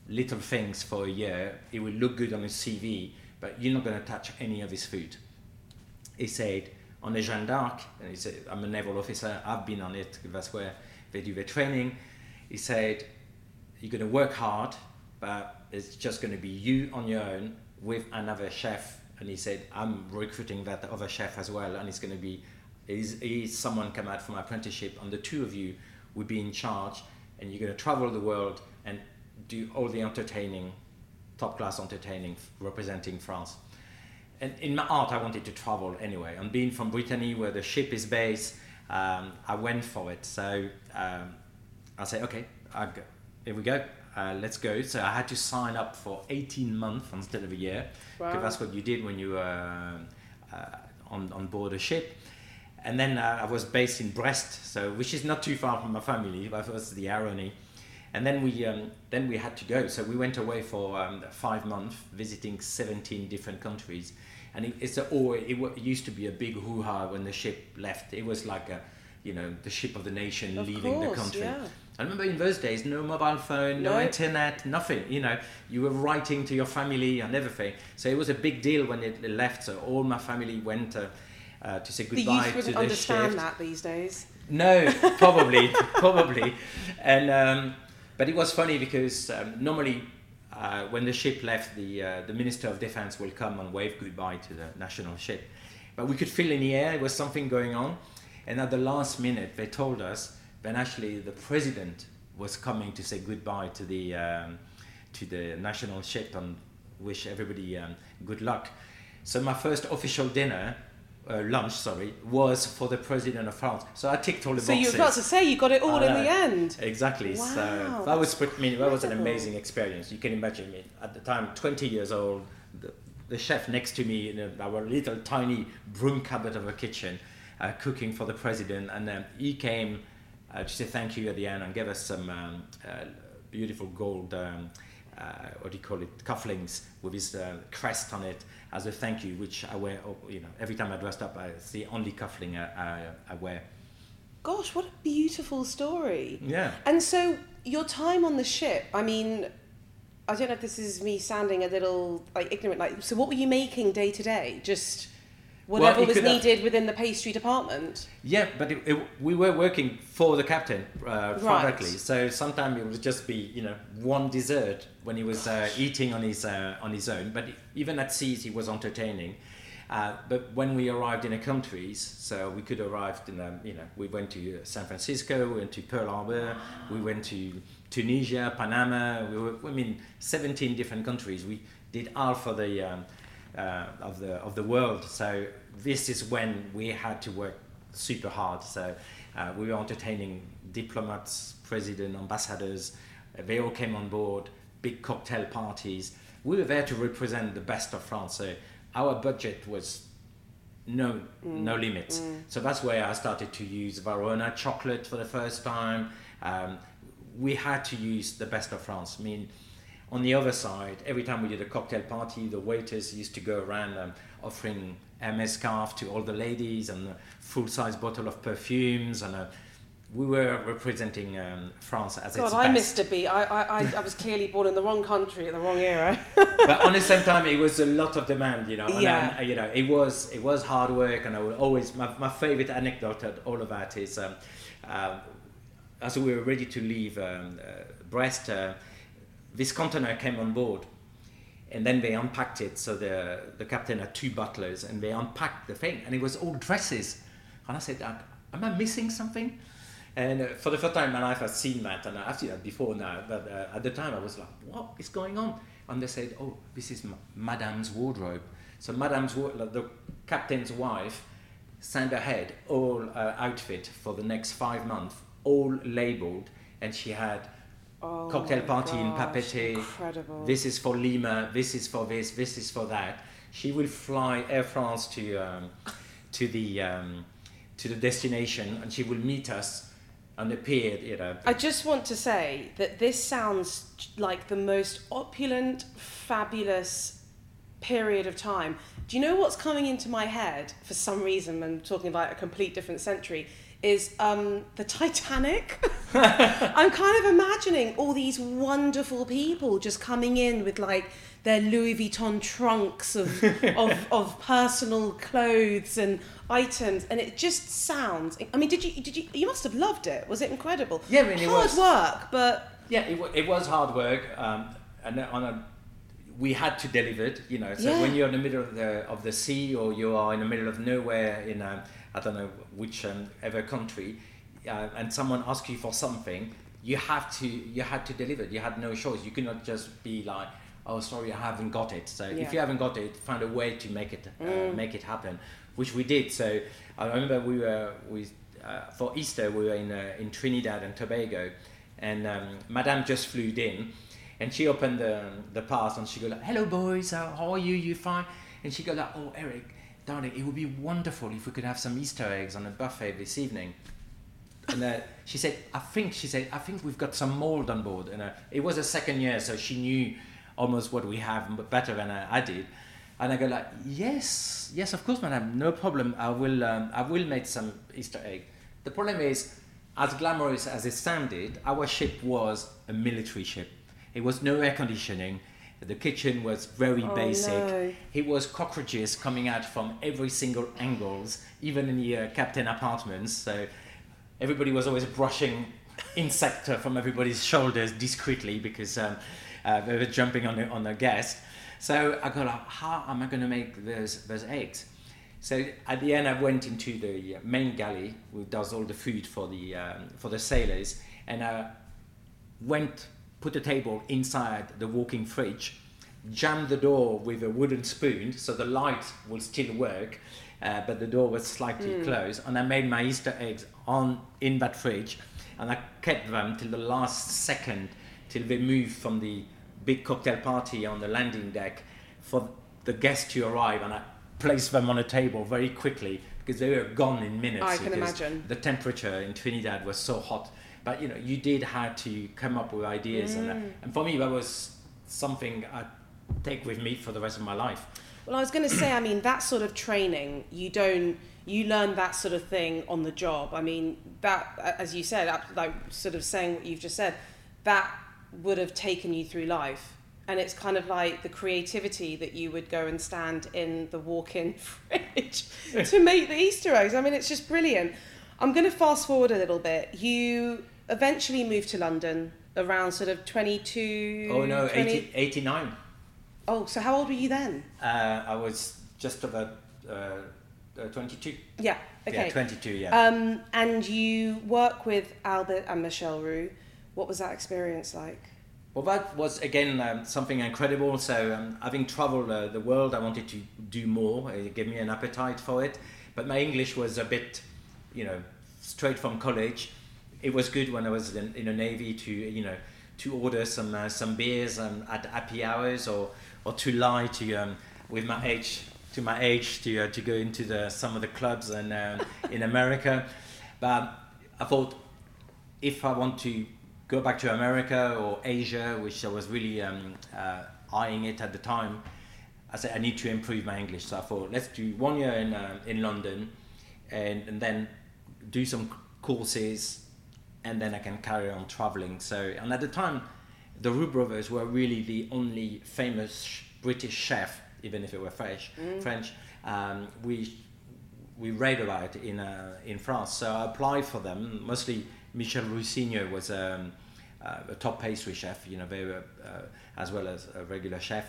[SPEAKER 2] little things for a year. It will look good on his CV, but you're not going to touch any of his food. He said, on the Jeanne d'Arc, and he said, I'm a naval officer, I've been on it, that's where they do their training. He said, you're going to work hard, but it's just going to be you on your own with another chef. And he said, I'm recruiting that other chef as well, and it's going to be, is is someone come out from apprenticeship, and the two of you would be in charge, and you're going to travel the world and do all the entertaining, top class entertaining, representing France. And in my art, I wanted to travel anyway. And being from Brittany, where the ship is based, um, I went for it. So um, I said, okay, I go, here we go. Uh, let's go. So I had to sign up for 18 months instead of a year, because that's what you did when you were uh, on, on board a ship. And then uh, I was based in Brest, so which is not too far from my family. That was the irony. And then we um, then we had to go. So we went away for um, five months, visiting 17 different countries. And it, it's a, oh, it, it used to be a big hoo-ha when the ship left. It was like a, you know, the ship of the nation
[SPEAKER 1] Of
[SPEAKER 2] leaving the country.
[SPEAKER 1] yeah.
[SPEAKER 2] I remember in those days, no mobile phone, no,
[SPEAKER 1] No.
[SPEAKER 2] internet, nothing. You know, you were writing to your family and everything. So it was a big deal when it left. So all my family went uh, uh, to say
[SPEAKER 1] The
[SPEAKER 2] goodbye
[SPEAKER 1] youth
[SPEAKER 2] to
[SPEAKER 1] wouldn't
[SPEAKER 2] the
[SPEAKER 1] understand
[SPEAKER 2] shift.
[SPEAKER 1] that these days.
[SPEAKER 2] No, probably, probably. And um, but it was funny because um, normally uh, when the ship left, the uh, the minister of defense will come and wave goodbye to the national ship. But we could feel in the air there was something going on, and at the last minute they told us that actually the president was coming to say goodbye to the um, to the national ship and wish everybody um, good luck. So my first official dinner. Uh, lunch, sorry, was for the president of France. So I ticked all the
[SPEAKER 1] So you
[SPEAKER 2] boxes.
[SPEAKER 1] were about to say you got it all
[SPEAKER 2] I
[SPEAKER 1] in the end.
[SPEAKER 2] Exactly.
[SPEAKER 1] Wow,
[SPEAKER 2] so that was I mean, that was an amazing experience. You can imagine me at the time, 20 years old, the, the chef next to me in a, our little tiny broom cupboard of a kitchen, uh, cooking for the president, and um, he came uh, to say thank you at the end and gave us some um, uh, beautiful gold. Um, uh, what do you call it? Cufflinks with his uh, crest on it as a thank you, which I wear. oh, You know, every time I dressed up, I, the only cuffling I, I, I wear.
[SPEAKER 1] Gosh, what a beautiful story.
[SPEAKER 2] Yeah.
[SPEAKER 1] And so your time on the ship, I mean, I don't know if this is me sounding a little like ignorant. Like, so what were you making day to day? Just whatever
[SPEAKER 2] it
[SPEAKER 1] was
[SPEAKER 2] could have-
[SPEAKER 1] needed within the pastry department.
[SPEAKER 2] Yeah, but it, it, we were working for the captain uh,
[SPEAKER 1] Right.
[SPEAKER 2] privately, so sometimes it would just be you know one dessert when he was uh, eating on his uh, on his own. But even at seas, he was entertaining. Uh, but when we arrived in the countries, so we could arrive in um, you know we went to San Francisco, we went to Pearl Harbor, we went to Tunisia, Panama. We were I mean 17 different countries. We did half of the um, uh, of the of the world. So this is when we had to work super hard. So uh, we were entertaining diplomats, president, ambassadors. They all came on board. Big cocktail parties. We were there to represent the best of France. So our budget was no no limits. So that's where I started to use Valrhona chocolate for the first time. Um, we had to use the best of France. I mean, on the other side, every time we did a cocktail party, the waiters used to go around um, offering Hermes scarf to all the ladies and a full-size bottle of perfumes, and uh, we were representing um, France as
[SPEAKER 1] God,
[SPEAKER 2] its
[SPEAKER 1] I
[SPEAKER 2] best.
[SPEAKER 1] missed a beat. I, I, I, I was clearly born in the wrong country at the wrong era.
[SPEAKER 2] but on the same time, it was a lot of demand, you know. And
[SPEAKER 1] Yeah.
[SPEAKER 2] you know, it was it was hard work, and I would always my, my favorite anecdote at all of that is, um, uh, as we were ready to leave um, uh, Brest, uh, this container came on board, and then they unpacked it. So the the captain had two butlers, and they unpacked the thing, and it was all dresses. And I said, "Uh, "Am I missing something?" And uh, for the first time in my life, I've seen that, and I've seen that before now. But uh, at the time, I was like, "What is going on?" And they said, "Oh, this is Ma- Madame's wardrobe." So Madame's wa- the captain's wife sent ahead all uh, outfit for the next five months, all labeled, and she had
[SPEAKER 1] Oh
[SPEAKER 2] cocktail party in
[SPEAKER 1] gosh,
[SPEAKER 2] Papeete.
[SPEAKER 1] Incredible.
[SPEAKER 2] This is for Lima. This is for this. This is for that. She will fly Air France to um, to the um, to the destination, and she will meet us on the pier. You know,
[SPEAKER 1] I just want to say that this sounds like the most opulent, fabulous period of time. Do you know what's coming into my head for some reason? I'm talking about a complete different century. Is um, the Titanic. I'm kind of imagining all these wonderful people just coming in with like their Louis Vuitton trunks of, of, of personal clothes and items, and it just sounds. I mean, did you did you you must have loved it? Was it incredible?
[SPEAKER 2] Yeah, I mean, it
[SPEAKER 1] hard
[SPEAKER 2] was-
[SPEAKER 1] work, but
[SPEAKER 2] Yeah, it, it was hard work, um, and on a, we had to deliver it. You know, so
[SPEAKER 1] Yeah.
[SPEAKER 2] when you're in the middle of the of the sea or you are in the middle of nowhere in a, I don't know which um, ever country, uh, and someone asks you for something, you have to you had to deliver. You had no choice. You could not just be like, oh sorry, I haven't got it. So
[SPEAKER 1] Yeah.
[SPEAKER 2] if you haven't got it, find a way to make it uh, make it happen, which we did. So I remember we were we uh, for Easter we were in uh, in Trinidad and Tobago, and um, Madame just flew in, and she opened the the pass and she go like, "Hello boys, how, how are you? You fine?" And she go like, "Oh Eric, darling, it would be wonderful if we could have some Easter eggs on a buffet this evening." And uh, she said, "I think," she said, "I think we've got some mold on board." And uh, it was a second year, so she knew almost what we have better than uh, I did. And I go like, "Yes, yes, of course, madam, no problem. I will, um, I will make some Easter egg." The problem is, as glamorous as it sounded, our ship was a military ship. It was no air conditioning. The kitchen was very
[SPEAKER 1] Oh,
[SPEAKER 2] basic.
[SPEAKER 1] no.
[SPEAKER 2] It was cockroaches coming out from every single angles, even in the uh, captain apartments. So everybody was always brushing insect from everybody's shoulders discreetly because um, uh, they were jumping on the, on the guest. So I got like, how am I going to make those those eggs? So at the end, I went into the main galley, who does all the food for the um, for the sailors, and I went put a table inside the walking fridge, jammed the door with a wooden spoon so the light will still work, uh, but the door was slightly closed, and I made my Easter eggs on in that fridge, and I kept them till the last second, till they moved from the big cocktail party on the landing deck for the guests to arrive, and I placed them on a table very quickly because they were gone in minutes.
[SPEAKER 1] I can imagine.
[SPEAKER 2] The temperature in Trinidad was so hot, but you know you did have to come up with ideas, and,
[SPEAKER 1] Mm.
[SPEAKER 2] and for me that was something I take with me for the rest of my life.
[SPEAKER 1] Well, I was going to say, I mean, that sort of training, you don't, you learn that sort of thing on the job. I mean, that, as you said, like sort of saying what you've just said, that would have taken you through life. And it's kind of like the creativity that you would go and stand in the walk in fridge to make the Easter eggs. I mean, it's just brilliant. I'm going to fast forward a little bit. You eventually moved to London around sort of 22.
[SPEAKER 2] Oh no,
[SPEAKER 1] 20
[SPEAKER 2] 80, 89.
[SPEAKER 1] Oh, so how old were you then?
[SPEAKER 2] Uh, I was just about uh, uh, 22.
[SPEAKER 1] Yeah. Okay.
[SPEAKER 2] Yeah, 22. Yeah.
[SPEAKER 1] Um, and you work with Albert and Michel Roux. What was that experience like?
[SPEAKER 2] Well, that was again um, something incredible. So, um, having traveled uh, the world, I wanted to do more. It gave me an appetite for it. But my English was a bit, you know, straight from college. It was good when I was in, in the navy to, you know, to order some uh, some beers um, at happy hours, or or to lie to um, with my age to my age to uh, to go into the some of the clubs and um, in America. But I thought if I want to go back to America or Asia, which I was really um, uh, eyeing it at the time, I said I need to improve my English. So I thought let's do one year in uh, in London, and, and then do some courses, and then I can carry on traveling. So and at the time, the Roux brothers were really the only famous British chef, even if it were French. French. Um, we we read about it in uh, in France. So I applied for them. Mostly Michel Roux senior was um, uh, a top pastry chef, you know, they were, uh, as well as a regular chef.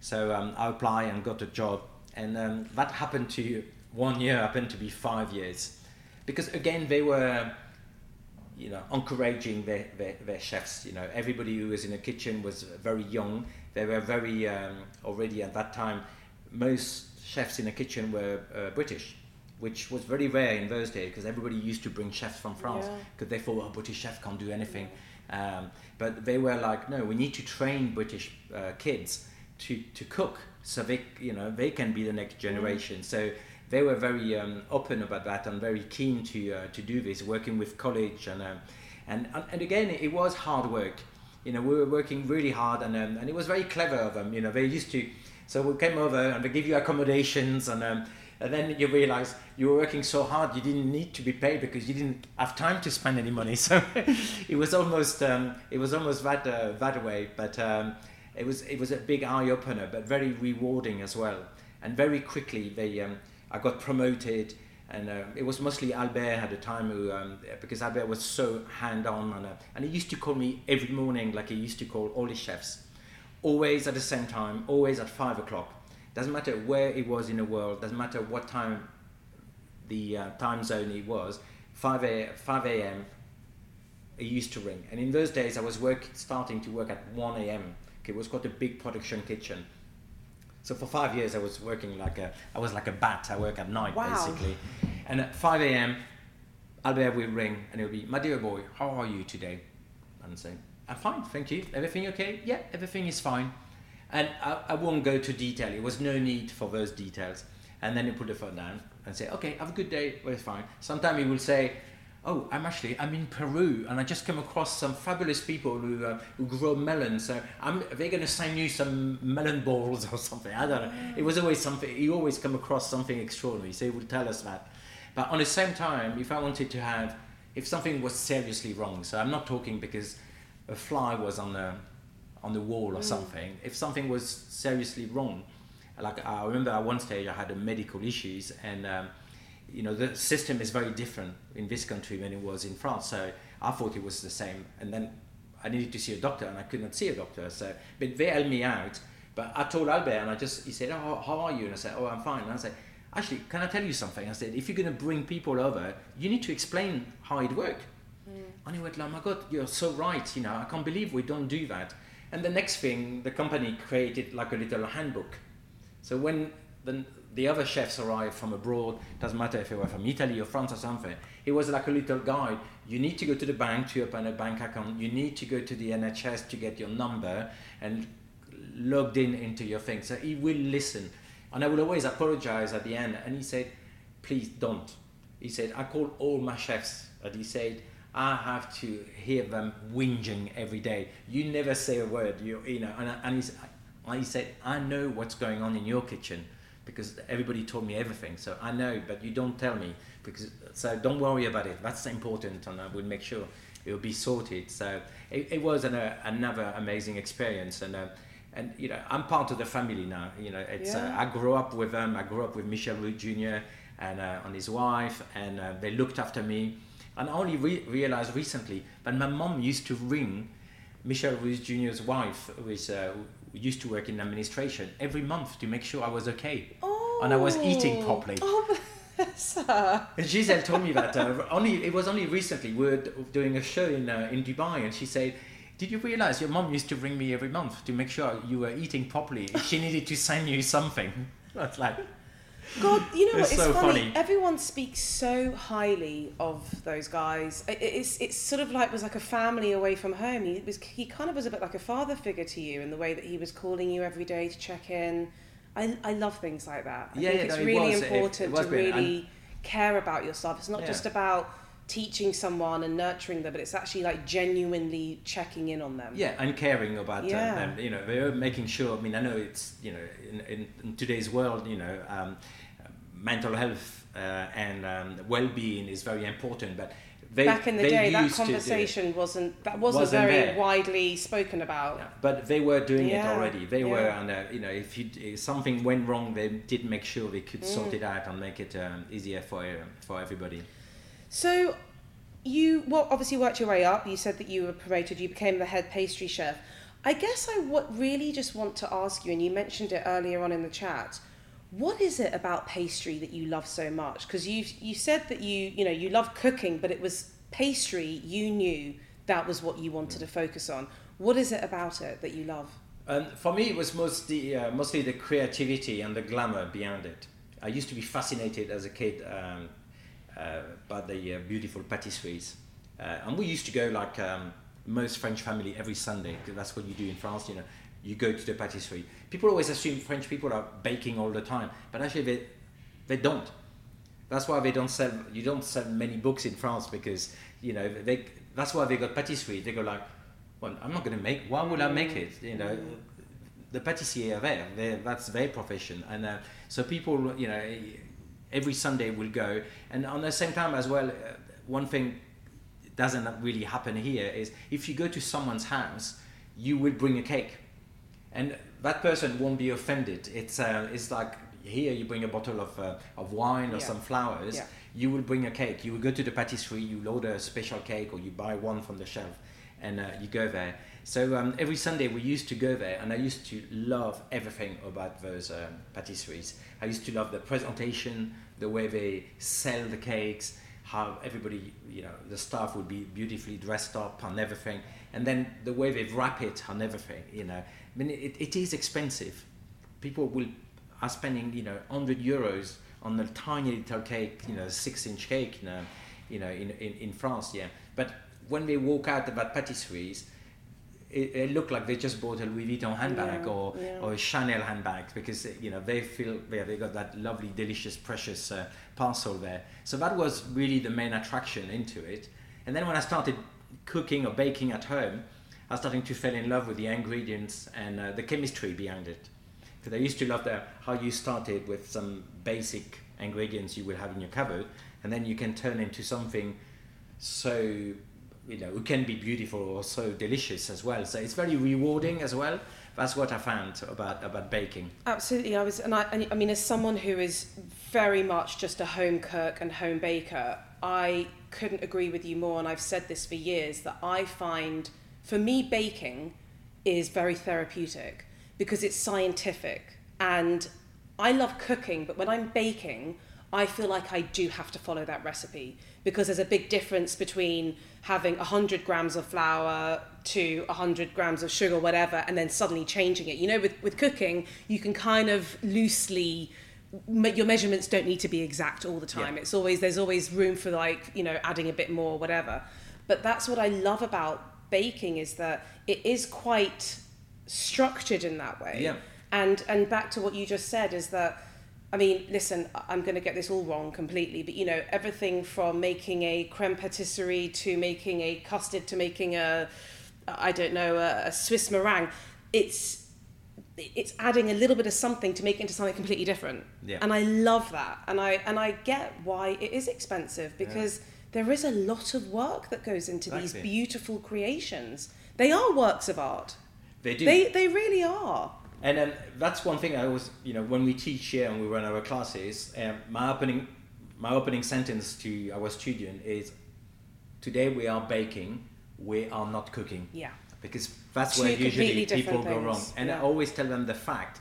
[SPEAKER 2] So um, I applied and got a job, and um, that happened to one year happened to be five years, because again they were. You know, encouraging their, their, their chefs. You know, everybody who was in the kitchen was very young. They were very um, already at that time. Most chefs in the kitchen were uh, British, which was very rare in those days because everybody used to bring chefs from France
[SPEAKER 1] Yeah.
[SPEAKER 2] because they thought, oh, British chef can't do anything. Um, but they were like, no, we need to train British uh, kids to, to cook so they, you know, they can be the next generation. So they were very um, open about that and very keen to, uh, to do this, working with college. And, um, and, and again, it was hard work. You know, we were working really hard and, um, and it was very clever of them. You know, they used to, so we came over and they give you accommodations and um, and then you realize you were working so hard you didn't need to be paid because you didn't have time to spend any money. So it was almost um, it was almost that uh, that way, but it was it was a big eye opener, but very rewarding as well. And very quickly they um, I got promoted. And uh, it was mostly Albert at the time who, um, because Albert was so hand on, and, uh, and he used to call me every morning, like he used to call all his chefs, always at the same time, always at five o'clock doesn't matter where it was in the world, doesn't matter what time the uh, time zone it was, 5 a, 5 a.m. it used to ring. And in those days, I was work, starting to work at 1 a.m. It was quite a big production kitchen. So for five years, I was working like a, I was like a bat. I work at night
[SPEAKER 1] Wow.
[SPEAKER 2] basically. And at 5 a.m., Albert will ring and it'll be, my dear boy, how are you today? And I'd say, I'm fine, thank you. Everything okay? Yeah, everything is fine. And I, I won't go to detail. It was no need for those details. And then he put the phone down and say, okay, have a good day. Well, it's fine. Sometimes he will say, oh, I'm actually, I'm in Peru and I just come across some fabulous people who, uh, who grow melons. So I'm, they're going to send you some melon balls or something. I don't know. It was always something, You always come across something extraordinary. So he would tell us that. But on the same time, if I wanted to have, if something was seriously wrong, so I'm not talking because a fly was on the on the wall or something. If something was seriously wrong, like I remember at one stage I had a medical issues, and um, you know the system is very different in this country than it was in France. So I thought it was the same, and then I needed to see a doctor, and I could not see a doctor. So, but they helped me out. But I told Albert, and I just he said, "Oh, how are you?" And I said, "Oh, I'm fine." And I said, "Actually, can I tell you something?" I said, "If you're going to bring people over, you need to explain how it worked." Mm. And he went, "Oh my God, you're so right. You know, I can't believe we don't do that." And the next thing, the company created like a little handbook. So when the, the other chefs arrived from abroad, doesn't matter if they were from Italy or France or something, it was like a little guide. You need to go to the bank to open a bank account. You need to go to the NHS to get your number and logged in into your thing. So he will listen. And I will always apologize at the end. And he said, please don't. He said, I call all my chefs. And he said, I have to hear them whinging every day. You never say a word. You, you know, and, I- and he said, I know what's going on in your kitchen because everybody told me everything. So I know, but you don't tell me because so don't worry about it. That's important, and I will make sure it will be sorted. So it, it was an, uh, another amazing experience, and uh, and you know I'm part of the family now. You know, it's uh,
[SPEAKER 1] Yeah.
[SPEAKER 2] I grew up with them. I grew up with Michel Roux Jr. and uh, and his wife, and uh, they looked after me. And I only re- realized recently that my mom used to ring Michel Roux Jr.'s wife, who is uh, used to work in administration, every month to make sure I was okay
[SPEAKER 1] Oh.
[SPEAKER 2] and I was eating properly.
[SPEAKER 1] Oh.
[SPEAKER 2] And Giselle told me that uh, only it was only recently we were doing a show in uh, in Dubai, and she said, "Did you realize your mom used to ring me every month to make sure you were eating properly? She needed to send you something." That's like,
[SPEAKER 1] God, you know
[SPEAKER 2] It's
[SPEAKER 1] what? It's
[SPEAKER 2] so
[SPEAKER 1] funny.
[SPEAKER 2] funny.
[SPEAKER 1] Everyone speaks so highly of those guys. I- I- It's it's sort of like was like a family away from home. He was he kind of was a bit like a father figure to you in the way that he was calling you every day to check in. I, I love things like that. I
[SPEAKER 2] Yeah,
[SPEAKER 1] think
[SPEAKER 2] yeah,
[SPEAKER 1] it's
[SPEAKER 2] no, it
[SPEAKER 1] really.
[SPEAKER 2] It- it
[SPEAKER 1] important
[SPEAKER 2] was
[SPEAKER 1] to really care about yourself. It's not
[SPEAKER 2] Yeah.
[SPEAKER 1] just about teaching someone and nurturing them, but it's actually like genuinely checking in on them.
[SPEAKER 2] yeah, and caring about
[SPEAKER 1] Yeah.
[SPEAKER 2] uh, them. You know, they're making sure. I mean, I know it's you know in, in, in today's world, you know, um, mental health uh, and um, well-being is very important, but. They,
[SPEAKER 1] Back in the day, that
[SPEAKER 2] it.
[SPEAKER 1] conversation wasn't that wasn't,
[SPEAKER 2] Wasn't
[SPEAKER 1] very
[SPEAKER 2] there.
[SPEAKER 1] widely spoken about.
[SPEAKER 2] Yeah, but they were doing
[SPEAKER 1] Yeah,
[SPEAKER 2] it already. They were, and you know, if, you, if something went wrong, they did make sure they could sort
[SPEAKER 1] Mm.
[SPEAKER 2] it out and make it um, easier for uh, for everybody.
[SPEAKER 1] So, you well obviously worked your way up. You said that you were promoted. You became the head pastry chef. I guess I what really just want to ask you, and you mentioned it earlier on in the chat. What is it about pastry that you love so much? Because you you said that you you know you love cooking, but it was pastry. You knew that was what you wanted to focus on. What is it about it that you love?
[SPEAKER 2] And for me, it was mostly uh, mostly the creativity and the glamour behind it. I used to be fascinated as a kid um, uh, by the uh, beautiful patisseries, uh, and we used to go like um, most French family every Sunday. that's what you do in France. You know, you go to the patisserie. People always assume French people are baking all the time, but actually they they don't. That's why they don't sell. You don't sell many books in France because you know they. That's why they got patisserie. They go like, well, I'm not going to make. Why would I make it? You know, the pâtissiers are there. They're, that's their profession, and uh, so people, you know, every Sunday we'll go, and on the same time as well, uh, one thing doesn't really happen here is if you go to someone's house, you will bring a cake, and that person won't be offended. It's uh, it's like here you bring a bottle of uh, of wine or
[SPEAKER 1] Yeah.
[SPEAKER 2] some flowers.
[SPEAKER 1] Yeah.
[SPEAKER 2] You will bring a cake. You will go to the patisserie. You order a special cake, or you buy one from the shelf, and uh, you go there. So um, every Sunday we used to go there, and I used to love everything about those um, patisseries. I used to love the presentation, the way they sell the cakes, how everybody, you know, the staff would be beautifully dressed up and everything, and then the way they wrap it and everything. You know, I mean, it, it is expensive. People will are spending, you know, hundred euros on a tiny little cake, you know, six-inch cake, you know, you know, in, in, in France, yeah. But when they walk out about patisseries, it, it looked like they just bought a Louis Vuitton handbag
[SPEAKER 1] Yeah,
[SPEAKER 2] or,
[SPEAKER 1] yeah.
[SPEAKER 2] or a Chanel handbag because you know they feel yeah, they got that lovely, delicious, precious uh, parcel there. So that was really the main attraction into it. And then when I started cooking or baking at home, I was starting to fall in love with the ingredients and uh, the chemistry behind it. Because I used to love the, how you started with some basic ingredients you will have in your cupboard, and then you can turn into something so you know it can be beautiful or so delicious as well. So it's very rewarding as well. That's what I found about about baking.
[SPEAKER 1] Absolutely, I was, and I, and I mean, as someone who is very much just a home cook and home baker, I couldn't agree with you more. And I've said this for years that I find, for me, baking is very therapeutic because it's scientific, and I love cooking, but when I'm baking, I feel like I do have to follow that recipe because there's a big difference between having 100 grams of flour to 100 grams of sugar, whatever, and then suddenly changing it. You know, with, with cooking, you can kind of loosely, your measurements don't need to be exact all the time.
[SPEAKER 2] Yeah.
[SPEAKER 1] It's always, there's always room for like, you know, adding a bit more, whatever. But that's what I love about baking is that it is quite structured in that way.
[SPEAKER 2] Yeah.
[SPEAKER 1] And and back to what you just said is that I mean, listen, I'm going to get this all wrong completely, but you know, everything from making a creme patisserie to making a custard to making a I don't know, a, a Swiss meringue, it's it's adding a little bit of something to make it into something completely different.
[SPEAKER 2] Yeah.
[SPEAKER 1] And I love that. And I and I get why it is expensive because there is a lot of work that goes into these beautiful creations. They are works of art.
[SPEAKER 2] They do.
[SPEAKER 1] They they really are.
[SPEAKER 2] And um, that's one thing I always, you know, when we teach here and we run our classes, um, my opening, my opening sentence to our student is, "Today we are baking, we are not cooking."
[SPEAKER 1] Yeah.
[SPEAKER 2] Because that's
[SPEAKER 1] Two
[SPEAKER 2] where usually people
[SPEAKER 1] different
[SPEAKER 2] go wrong.
[SPEAKER 1] things,
[SPEAKER 2] And I always tell them the fact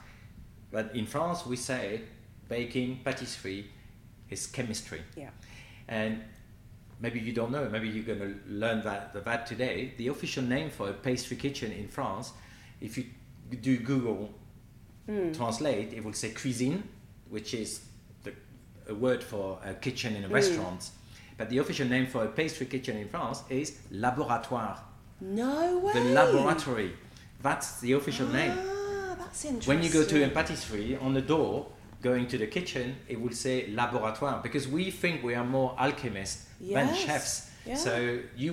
[SPEAKER 2] that in France we say baking, patisserie is chemistry.
[SPEAKER 1] Yeah.
[SPEAKER 2] And maybe you don't know, maybe you're going to learn that, that today. The official name for a pastry kitchen in France, if you do Google translate, it will say cuisine, which is the, a word for a kitchen in a restaurant. But the official name for a pastry kitchen in France is laboratoire,
[SPEAKER 1] No way.
[SPEAKER 2] the laboratory. That's the official name.
[SPEAKER 1] Ah, that's interesting.
[SPEAKER 2] When you go to a patisserie, on the door, going to the kitchen, it will say laboratoire because we think we are more alchemists than chefs.
[SPEAKER 1] Yeah.
[SPEAKER 2] So you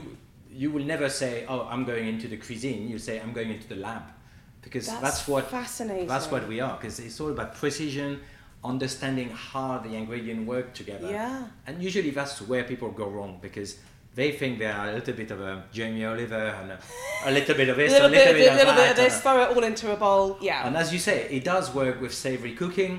[SPEAKER 2] you will never say, "Oh, I'm going into the cuisine." You say, "I'm going into the lab," because that's,
[SPEAKER 1] That's
[SPEAKER 2] what
[SPEAKER 1] fascinating.
[SPEAKER 2] that's what we are. Because it's all about precision, understanding how the ingredient work together.
[SPEAKER 1] Yeah.
[SPEAKER 2] And usually that's where people go wrong because. They think they are a little bit of a Jamie Oliver and a, a little bit of
[SPEAKER 1] a
[SPEAKER 2] this,
[SPEAKER 1] little,
[SPEAKER 2] a little
[SPEAKER 1] bit,
[SPEAKER 2] bit
[SPEAKER 1] a
[SPEAKER 2] of
[SPEAKER 1] little bit of this, throw it all into a bowl. Yeah.
[SPEAKER 2] and as you say, it does work with savory cooking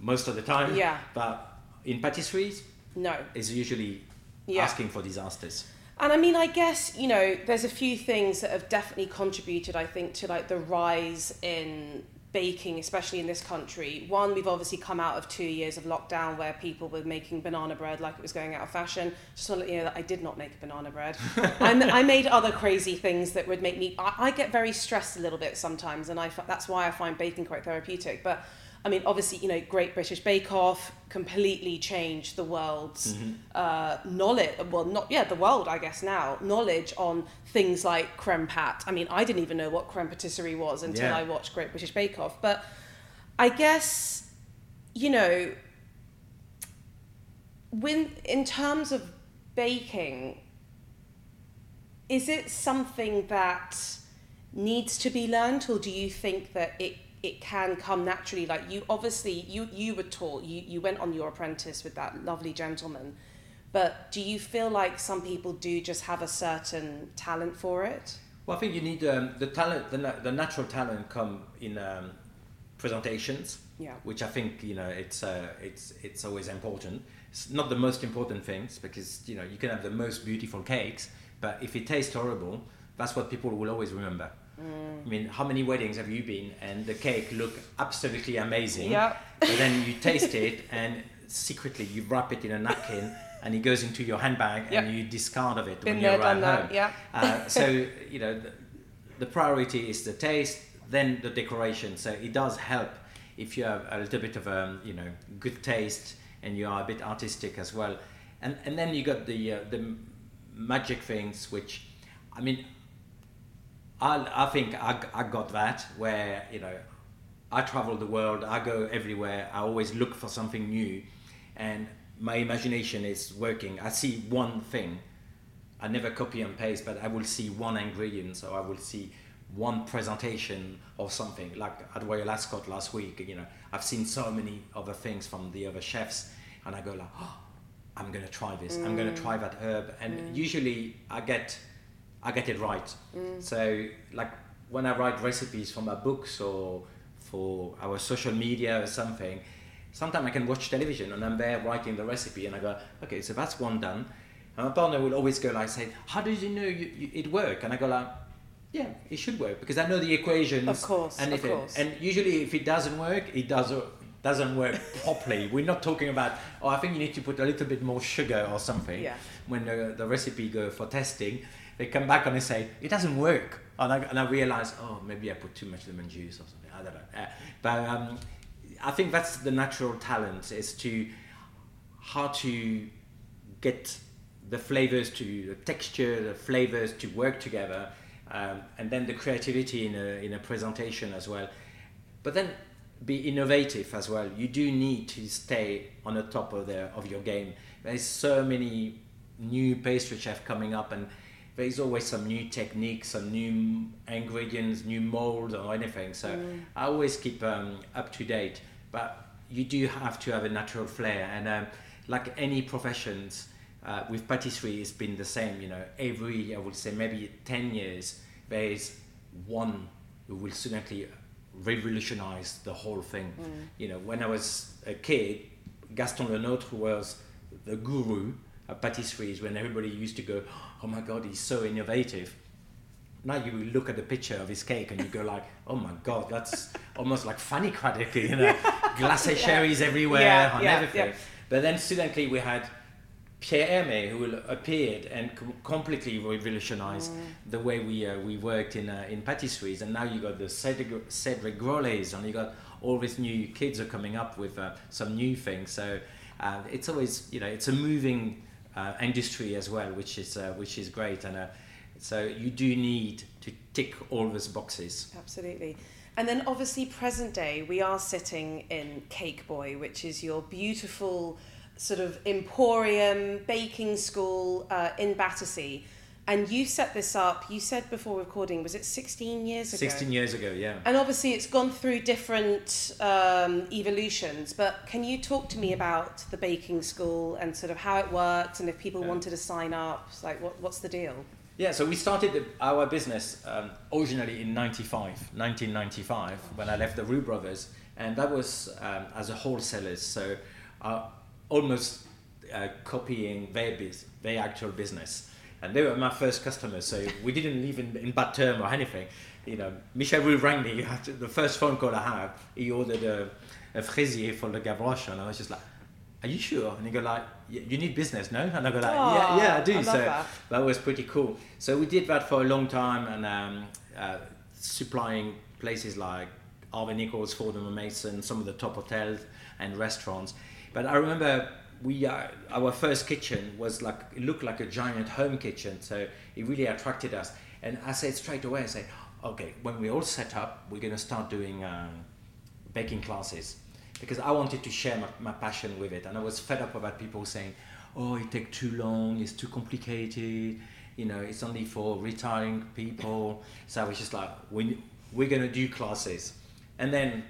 [SPEAKER 2] most of the time.
[SPEAKER 1] Yeah.
[SPEAKER 2] But in patisseries,
[SPEAKER 1] no.
[SPEAKER 2] it's usually
[SPEAKER 1] Yeah.
[SPEAKER 2] asking for disasters.
[SPEAKER 1] And I mean, I guess, you know, there's a few things that have definitely contributed, I think, to like the rise in baking, especially in this country. One, we've obviously come out of two years of lockdown where people were making banana bread like it was going out of fashion. Just want to let you know that I did not make banana bread. I, I made other crazy things that would make me. I, I get very stressed a little bit sometimes, and I that's why I find baking quite therapeutic. But I mean, obviously, you know, Great British Bake Off completely changed the world's uh, knowledge. Well, not yeah, the world, I guess now knowledge on things like creme pat. I mean, I didn't even know what creme patisserie was until
[SPEAKER 2] Yeah.
[SPEAKER 1] I watched Great British Bake Off. But I guess, you know, when in terms of baking, is it something that needs to be learned, or do you think that it it can come naturally. Like you, obviously, you you were taught. You you went on your apprentice with that lovely gentleman. But do you feel like some people do just have a certain talent for it?
[SPEAKER 2] Well, I think you need um, the talent, the, the natural talent come in um, presentations,
[SPEAKER 1] Yeah.
[SPEAKER 2] which I think you know it's uh, it's it's always important. It's not the most important things because you know you can have the most beautiful cakes, but if it tastes horrible, that's what people will always remember.
[SPEAKER 1] Mm.
[SPEAKER 2] I mean, how many weddings have you been and the cake look absolutely amazing,
[SPEAKER 1] Yeah.
[SPEAKER 2] but then you taste it and secretly you wrap it in a napkin and it goes into your handbag
[SPEAKER 1] Yep.
[SPEAKER 2] and you discard of it
[SPEAKER 1] Been
[SPEAKER 2] when you arrive home.
[SPEAKER 1] Yeah.
[SPEAKER 2] Uh, so you know, the, the priority is the taste, then the decoration. So it does help if you have a little bit of um, you know good taste and you are a bit artistic as well. And and then you got the uh, the magic things, which I mean, I I think I, I got that where you know I travel the world, I go everywhere, I always look for something new, and my imagination is working. I see one thing, I never copy and paste, but I will see one ingredient, so I will see one presentation or something. Like at Royal Ascot last week, you know, I've seen so many other things from the other chefs, and I go like, oh, I'm gonna try this. I'm gonna mm. try that herb, and mm. usually I get, I get it right. Mm. So like when I write recipes for my books or for our social media or something, sometimes I can watch television and I'm there writing the recipe and I go, okay, so that's one done. And my partner will always go like, say, how did you know you, you, it worked? And I go like, yeah, it should work because I know the equations.
[SPEAKER 1] Of course,
[SPEAKER 2] and
[SPEAKER 1] of
[SPEAKER 2] it-
[SPEAKER 1] course.
[SPEAKER 2] and usually if it doesn't work, it does doesn't work properly. We're not talking about, oh, I think you need to put a little bit more sugar or something.
[SPEAKER 1] Yeah.
[SPEAKER 2] When the, the recipe go for testing, they come back and they say, it doesn't work. And I, and I realize, oh, maybe I put too much lemon juice or something. I don't know. Uh, but um, I think that's the natural talent is to how to get the flavors to the texture, the flavors to work together, um, and then the creativity in a, in a presentation as well. But then be innovative as well. You do need to stay on the top of the of your game. There's so many new pastry chefs coming up, and there's always some new techniques, some new ingredients, new molds, or anything. So I always keep um, up to date. But you do have to have a natural flair, and um, like any professions, uh, with patisserie, it's been the same. You know, every I would say maybe ten years, there is one who will suddenly revolutionize the whole thing. You know, when I was a kid, Gaston Lenôtre was the guru patisseries when everybody used to go, oh my God, he's so innovative. Now you look at the picture of his cake and you go like, oh my God, that's almost like funny credit, you know, glacé cherries everywhere
[SPEAKER 1] Yeah,
[SPEAKER 2] and
[SPEAKER 1] yeah,
[SPEAKER 2] everything.
[SPEAKER 1] yeah.
[SPEAKER 2] But then suddenly we had Pierre Hermé who appeared and completely revolutionized
[SPEAKER 1] Mm.
[SPEAKER 2] the way we uh, we worked in uh, in patisseries. And now you got the Cedric, Cedric and you got all these new kids are coming up with uh, some new things. So uh, it's always you know it's a moving uh, industry as well, which is uh, which is great. And uh, so you do need to tick all those boxes.
[SPEAKER 1] Absolutely. And then obviously present day, we are sitting in Cake Boy, which is your beautiful sort of emporium baking school uh, in Battersea. And you set this up, you said before recording, was it 16 years ago?
[SPEAKER 2] 16 years ago, yeah.
[SPEAKER 1] And obviously, it's gone through different um, evolutions. But can you talk to me about the baking school and sort of how it works, and if people
[SPEAKER 2] Yeah.
[SPEAKER 1] wanted to sign up, like what, what's the deal?
[SPEAKER 2] Yeah, so we started the, our business um, originally in 95, 1995, when I left the Roux Brothers, and that was um, as a wholesaler, so uh, almost uh, copying their, biz, their actual business. And they were my first customers, so we didn't live in, in bad term or anything. You know, Michel Roux rang me, the first phone call I had, he ordered a, a fraisier for the Gavroche, and I was just like, are you sure? And he go like, "Y- you need business, no? And I go like, yeah, yeah, I do.
[SPEAKER 1] I
[SPEAKER 2] so
[SPEAKER 1] that.
[SPEAKER 2] that was pretty cool. So we did that for a long time and um, uh, supplying places like Harvey Nichols, Fortnum and Mason, some of the top hotels and restaurants. But I remember we uh, our first kitchen was like it looked like a giant home kitchen, so it really attracted us. And I said straight away, I said, okay, when we all set up, we're going to start doing um, baking classes because I wanted to share my, my passion with it, and I was fed up about people saying, "Oh, it takes too long. It's too complicated. You know, it's only for retiring people." So I was just like, "We we're gonna do classes." and then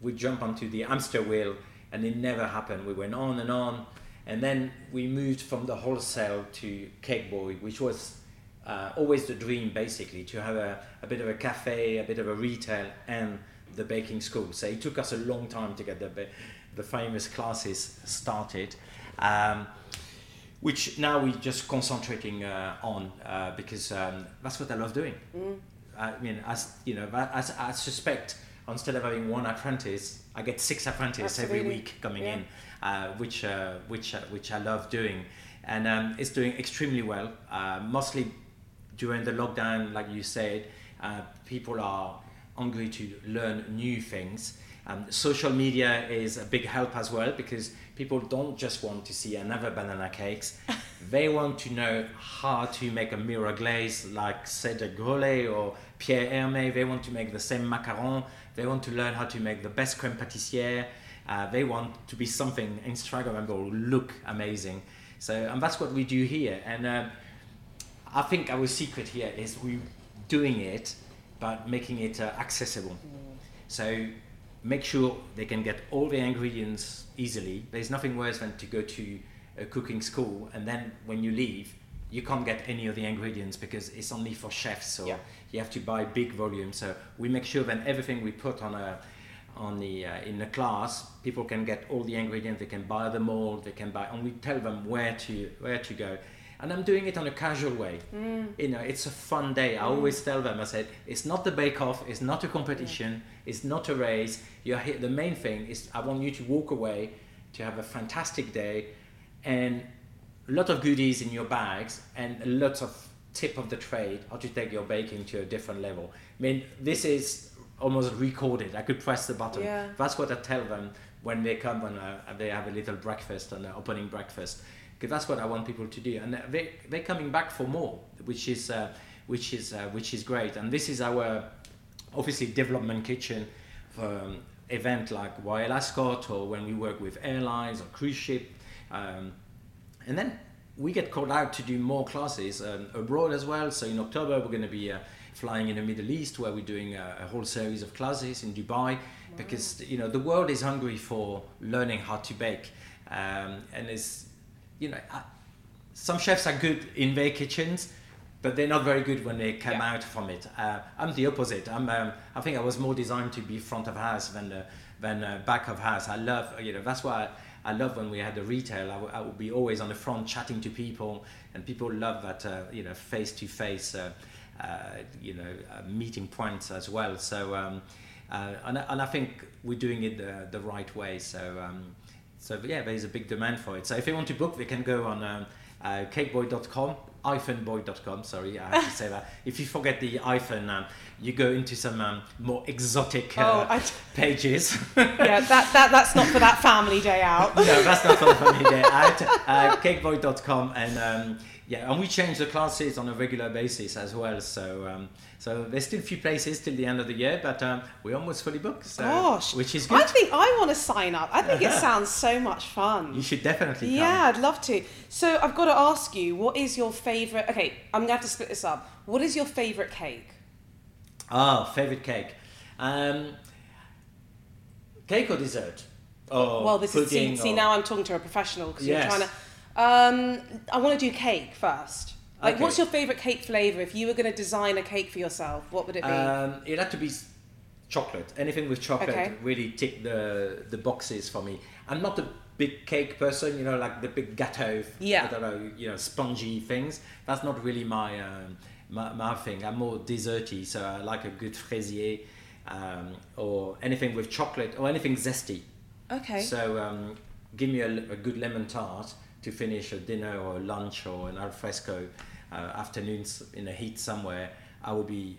[SPEAKER 2] we jump onto the hamster wheel, and it never happened. We went on and on, and then we moved from the wholesale to Cake Boy, which was uh, always the dream, basically, to have a, a bit of a cafe, a bit of a retail, and the baking school. So it took us a long time to get the, the famous classes started. Um, which now we're just concentrating uh, on uh, because um, that's what I love doing.
[SPEAKER 1] Mm.
[SPEAKER 2] I mean, as you know, as I suspect, instead of having one apprentice, I get six apprentices every week coming
[SPEAKER 1] yeah.
[SPEAKER 2] in, uh, which uh, which uh, which I love doing, and um, it's doing extremely well. Uh, mostly during the lockdown, like you said, people are hungry to learn new things. Um, social media is a big help as well because people don't just want to see another banana cakes. they want to know how to make a mirror glaze like Cedric Grolet or Pierre Hermé. They want to make the same macaron. They want to learn how to make the best crème pâtissière. Uh, they want to be something Instagrammable, look amazing. So, and that's what we do here. And uh, I think our secret here is we doing it, but making it uh, accessible. Mm. So make sure they can get all the ingredients easily. There's nothing worse than to go to a cooking school and then when you leave, you can't get any of the ingredients because it's only for chefs. So yeah. you have to buy big volumes. So we make sure that everything we put on a on the uh, in the class, people can get all the ingredients. They can buy them all. They can buy, and we tell them where to where to go and I'm doing it on a casual way. Mm. You know, it's a fun day. I mm. always tell them, I said, it's not the bake off, it's not a competition, yeah. it's not a race. You're here. The main thing is I want you to walk away to have a fantastic day and a lot of goodies in your bags and a lot of tip of the trade how to take your baking to a different level. I mean, this is almost recorded. I could press the button.
[SPEAKER 1] Yeah.
[SPEAKER 2] That's what I tell them when they come when uh, they have a little breakfast and an opening breakfast because that's what I want people to do, and they they're coming back for more, which is uh, which is uh, which is great. And this is our obviously development kitchen for um, event like Royal Ascot or when we work with airlines or cruise ship, um, and then we get called out to do more classes um, abroad as well. So in October we're going to be uh, flying in the Middle East where we're doing a, a whole series of classes in Dubai because you know the world is hungry for learning how to bake, um, and it's you know, I, some chefs are good in their kitchens, but they're not very good when they come yeah. out from it. Uh, I'm the opposite. I'm, um, I think I was more designed to be front of house than uh, than uh, back of house. I love, you know, that's why I, I love when we had the retail. I, w- I would be always on the front chatting to people, and people love that, uh, you know, face to face, you know, uh, meeting points as well. So, um, uh, and, and I think we're doing it the, the right way. So. Um, so yeah, there's a big demand for it. So if they want to book, they can go on um, uh, cakeboy.com, iPhoneBoy.com, sorry, I have to say that. If you forget the iPhone, um, you go into some um, more exotic uh, oh, pages.
[SPEAKER 1] yeah, that, that, that's not for that family day out.
[SPEAKER 2] no, that's not for the family day out. Uh, cakeboy.com and um, yeah, and we change the classes on a regular basis as well. So um, so there's still a few places till the end of the year, but um, we're almost fully booked. So,
[SPEAKER 1] Gosh,
[SPEAKER 2] which is good.
[SPEAKER 1] I think I want to sign up. I think it sounds so much fun.
[SPEAKER 2] You should definitely. Come.
[SPEAKER 1] Yeah, I'd love to. So I've got to ask you, what is your favorite? Okay, I'm gonna have to split this up. What is your favorite cake?
[SPEAKER 2] Oh, favorite cake. Um, cake or dessert?
[SPEAKER 1] Oh, well, this is see, see now I'm talking to a professional because yes. you're trying to. Um, I want to do cake first. Like, okay. what's your favorite cake flavor? If you were going to design a cake for yourself, what would it be?
[SPEAKER 2] Um, it had to be chocolate. Anything with chocolate okay. really tick the the boxes for me. I'm not a big cake person, you know, like the big gâteau.
[SPEAKER 1] Yeah.
[SPEAKER 2] I don't know, you know, spongy things. That's not really my um, my, my, thing. I'm more desserty, so I like a good fraisier um, or anything with chocolate or anything zesty.
[SPEAKER 1] Okay.
[SPEAKER 2] So um, give me a, a, good lemon tart to finish a dinner or a lunch or an alfresco uh, afternoon in the heat somewhere, I will be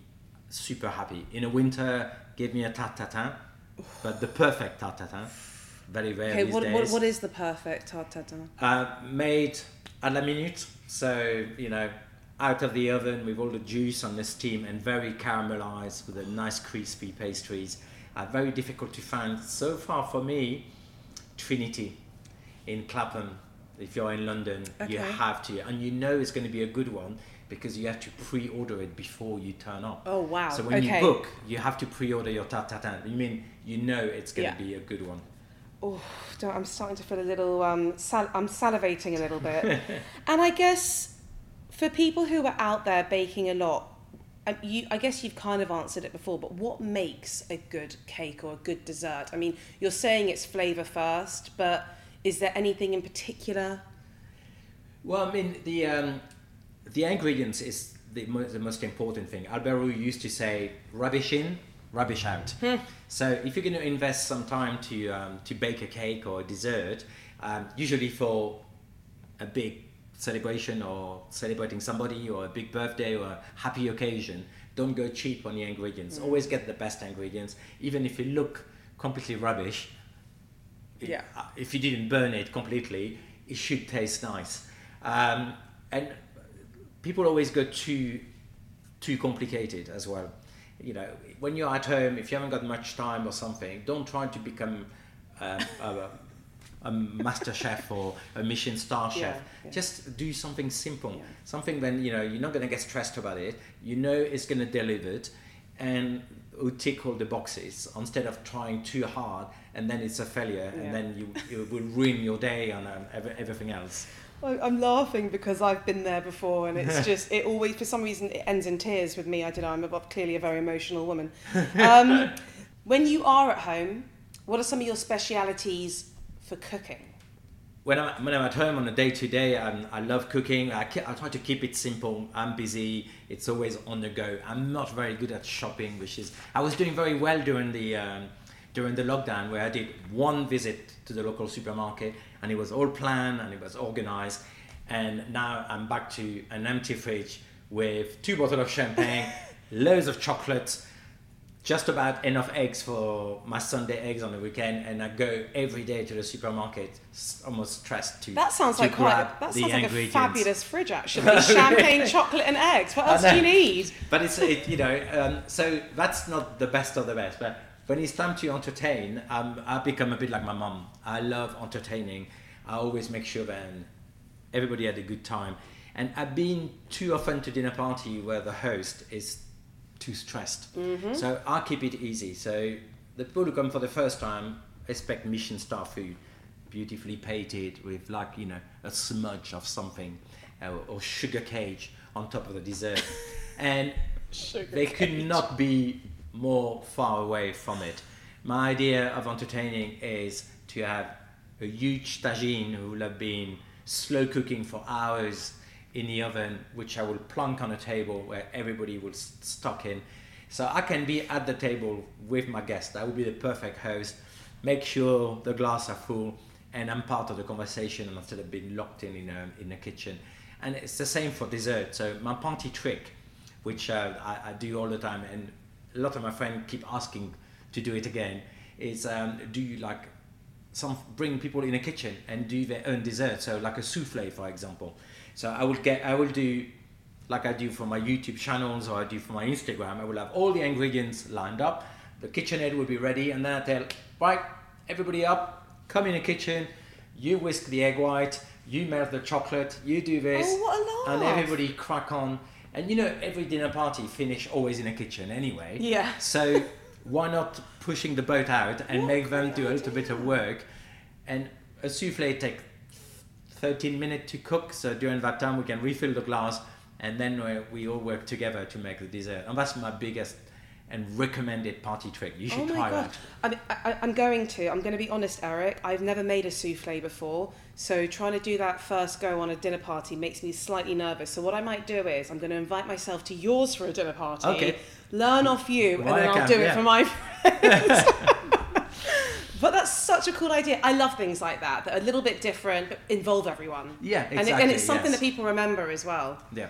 [SPEAKER 2] super happy. In the winter, give me a tatin, but the perfect tatin. Very rare okay,
[SPEAKER 1] these what,
[SPEAKER 2] days.
[SPEAKER 1] What, what is the perfect tatin?
[SPEAKER 2] Uh, made à la minute, so you know, out of the oven with all the juice on the steam and very caramelized with the nice crispy pastries. Uh, very difficult to find so far for me. Trinity in Clapham if you're in London, okay. you have to, and you know it's going to be a good one because you have to pre-order it before you turn up.
[SPEAKER 1] Oh wow.
[SPEAKER 2] So when
[SPEAKER 1] okay.
[SPEAKER 2] you book, you have to pre-order your tarte. You mean you know it's going to be a good one.
[SPEAKER 1] Oh, I'm starting to feel a little. Um, sal- I'm salivating a little bit. and I guess for people who are out there baking a lot, um, you, I guess you've kind of answered it before. But what makes a good cake or a good dessert? I mean, you're saying it's flavour first, but is there anything in particular?
[SPEAKER 2] Well, I mean the um, the ingredients is the, mo- the most important thing. Albert used to say, "Rubbish in, rubbish out." So if you're going to invest some time to um, to bake a cake or a dessert, um, usually for a big celebration or celebrating somebody or a big birthday or a happy occasion, don't go cheap on the ingredients. Always get the best ingredients, even if it look completely rubbish. it-
[SPEAKER 1] Yeah.
[SPEAKER 2] uh, If you didn't burn it completely, it should taste nice. Um, and people always go too too complicated as well. You know, when you're at home, if you haven't got much time or something, don't try to become um, a, a master chef or a Michelin star chef.
[SPEAKER 1] Yeah, yeah.
[SPEAKER 2] Just do something simple,
[SPEAKER 1] Yeah.
[SPEAKER 2] something when you know you're not going to get stressed about it. You know it's going to deliver it, and will tick all the boxes instead of trying too hard and then it's a failure and then you it will ruin your day and um, everything else.
[SPEAKER 1] I'm laughing because I've been there before, and it's just it always for some reason it ends in tears with me. I don't know. I'm a, clearly a very emotional woman. Um, when you are at home, what are some of your specialities for cooking?
[SPEAKER 2] when I'm, when I'm at home on a day to day, I love cooking. I, I try to keep it simple. I'm busy. It's always on the go. I'm not very good at shopping, which is I was doing very well during the um, during the lockdown, where I did one visit to the local supermarket, and it was all planned and it was organized. And now I'm back to an empty fridge with two bottles of champagne, loads of chocolates, just about enough eggs for my Sunday eggs on the weekend, and I go every day to the supermarket, almost stressed to.
[SPEAKER 1] That sounds
[SPEAKER 2] to
[SPEAKER 1] like quite. A, that sounds like a fabulous fridge, actually. Champagne, chocolate, and eggs. What else do you need?
[SPEAKER 2] But it's it, you know, um, so that's not the best of the best. But when it's time to entertain, um, I become a bit like my mum. I love entertaining. I always make sure that everybody had a good time. And I've been too often to dinner party where the host is too stressed. So I keep it easy. So the people who come for the first time expect Michelin star food, beautifully painted with like you know a smudge of something, uh, or sugar cage on top of the dessert, and
[SPEAKER 1] Sugar
[SPEAKER 2] they could not be more far away from it. My idea of entertaining is to have a huge tagine who will have been slow cooking for hours in the oven, which I will plunk on a table where everybody will stock in. So I can be at the table with my guest. I will be the perfect host. Make sure the glass are full, and I'm part of the conversation instead of being locked in in a, in a kitchen. And it's the same for dessert. So my party trick, which uh, I, I do all the time, and a lot of my friends keep asking to do it again, is um, do you like some bring people in a kitchen and do their own dessert. So like a souffle, for example. So I will get, I will do like I do for my YouTube channels or I do for my Instagram. I will have all the ingredients lined up. The KitchenAid will be ready, and then I tell, right, everybody up, come in the kitchen. You whisk the egg white. You melt the chocolate. You do this,
[SPEAKER 1] Oh, what a
[SPEAKER 2] and everybody crack on. And you know, every dinner party finish always in a kitchen anyway.
[SPEAKER 1] Yeah.
[SPEAKER 2] So why not pushing the boat out and
[SPEAKER 1] What
[SPEAKER 2] make them do a little bit of work? And a souffle take 13 minutes to cook. So during that time, we can refill the glass, and then we, we all work together to make the dessert. And that's my biggest and recommended party trick. You should
[SPEAKER 1] oh my
[SPEAKER 2] try
[SPEAKER 1] god!
[SPEAKER 2] that.
[SPEAKER 1] I I, I'm going to. I'm going to be honest, Eric. I've never made a souffle before, so trying to do that first go on a dinner party makes me slightly nervous. So what I might do is I'm going to invite myself to yours for a dinner party.
[SPEAKER 2] Okay.
[SPEAKER 1] Learn off you,
[SPEAKER 2] Well,
[SPEAKER 1] and then
[SPEAKER 2] I
[SPEAKER 1] I'll
[SPEAKER 2] can,
[SPEAKER 1] do it
[SPEAKER 2] yeah.
[SPEAKER 1] for my friends. but that's such a cool idea. I love things like that that are a little bit different but involve everyone.
[SPEAKER 2] Yeah,
[SPEAKER 1] And, it,
[SPEAKER 2] exactly,
[SPEAKER 1] and it's something
[SPEAKER 2] yes.
[SPEAKER 1] that people remember as well.
[SPEAKER 2] Yeah.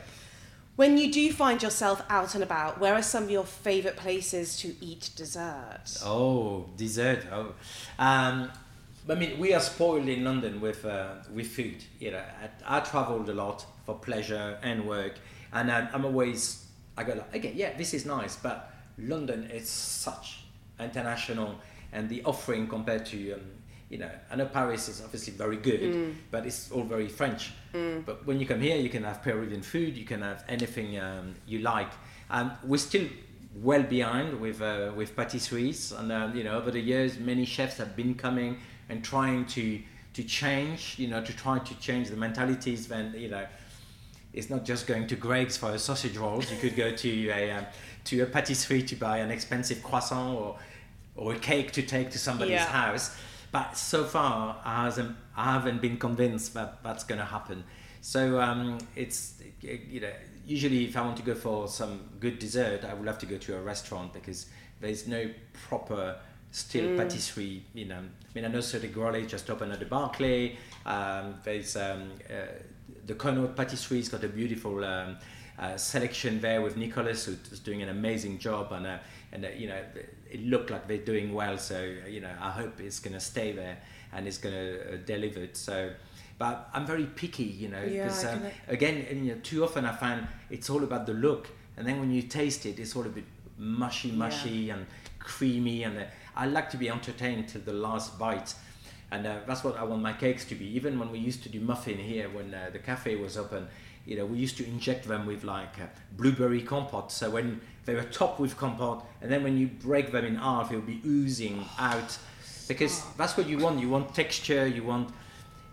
[SPEAKER 1] When you do find yourself out and about, where are some of your favourite places to eat dessert?
[SPEAKER 2] Oh, dessert. Oh, um, I mean, we are spoiled in London with uh, with food. You know, I, I traveled a lot for pleasure and work, and I, I'm always I go like, okay, yeah, this is nice, but London is such international, and the offering compared to um, you know, I know Paris is obviously very good, but it's all very French. But when you come here, you can have Peruvian food, you can have anything um, you like. And we're still well behind with uh, with patisseries, and um, you know, over the years, many chefs have been coming and trying to to change, you know, to try to change the mentalities. Then you know, it's not just going to Greggs for a sausage rolls. You could go to a um, to a patisserie to buy an expensive croissant or or a cake to take to somebody's
[SPEAKER 1] Yeah.
[SPEAKER 2] house. But so far, I hasn't I haven't been convinced that that's going to happen. So um, it's you know usually if I want to go for some good dessert, I will have to go to a restaurant because there's no proper still patisserie. You know, I mean I know Cedric Grolet just opened at the Berkeley. Um, there's um, uh, the Connaught Patisserie's got a beautiful um, uh, selection there with Nicholas, who's doing an amazing job, and uh, and uh, you know it looked like they're doing well. So you know I hope it's going to stay there and it's going to uh, deliver it. So. But I'm very picky, you know,
[SPEAKER 1] Yeah,
[SPEAKER 2] because
[SPEAKER 1] I
[SPEAKER 2] um, again, and, you know, too often I find it's all about the look, and then when you taste it, it's all a bit mushy, mushy and creamy, and uh, I like to be entertained till the last bite, and uh, that's what I want my cakes to be. Even when we used to do muffin here, when uh, the cafe was open, you know, we used to inject them with like uh, blueberry compote. So when they were topped with compote, and then when you break them in half, it'll be oozing out, because that's what you want. You want texture. You want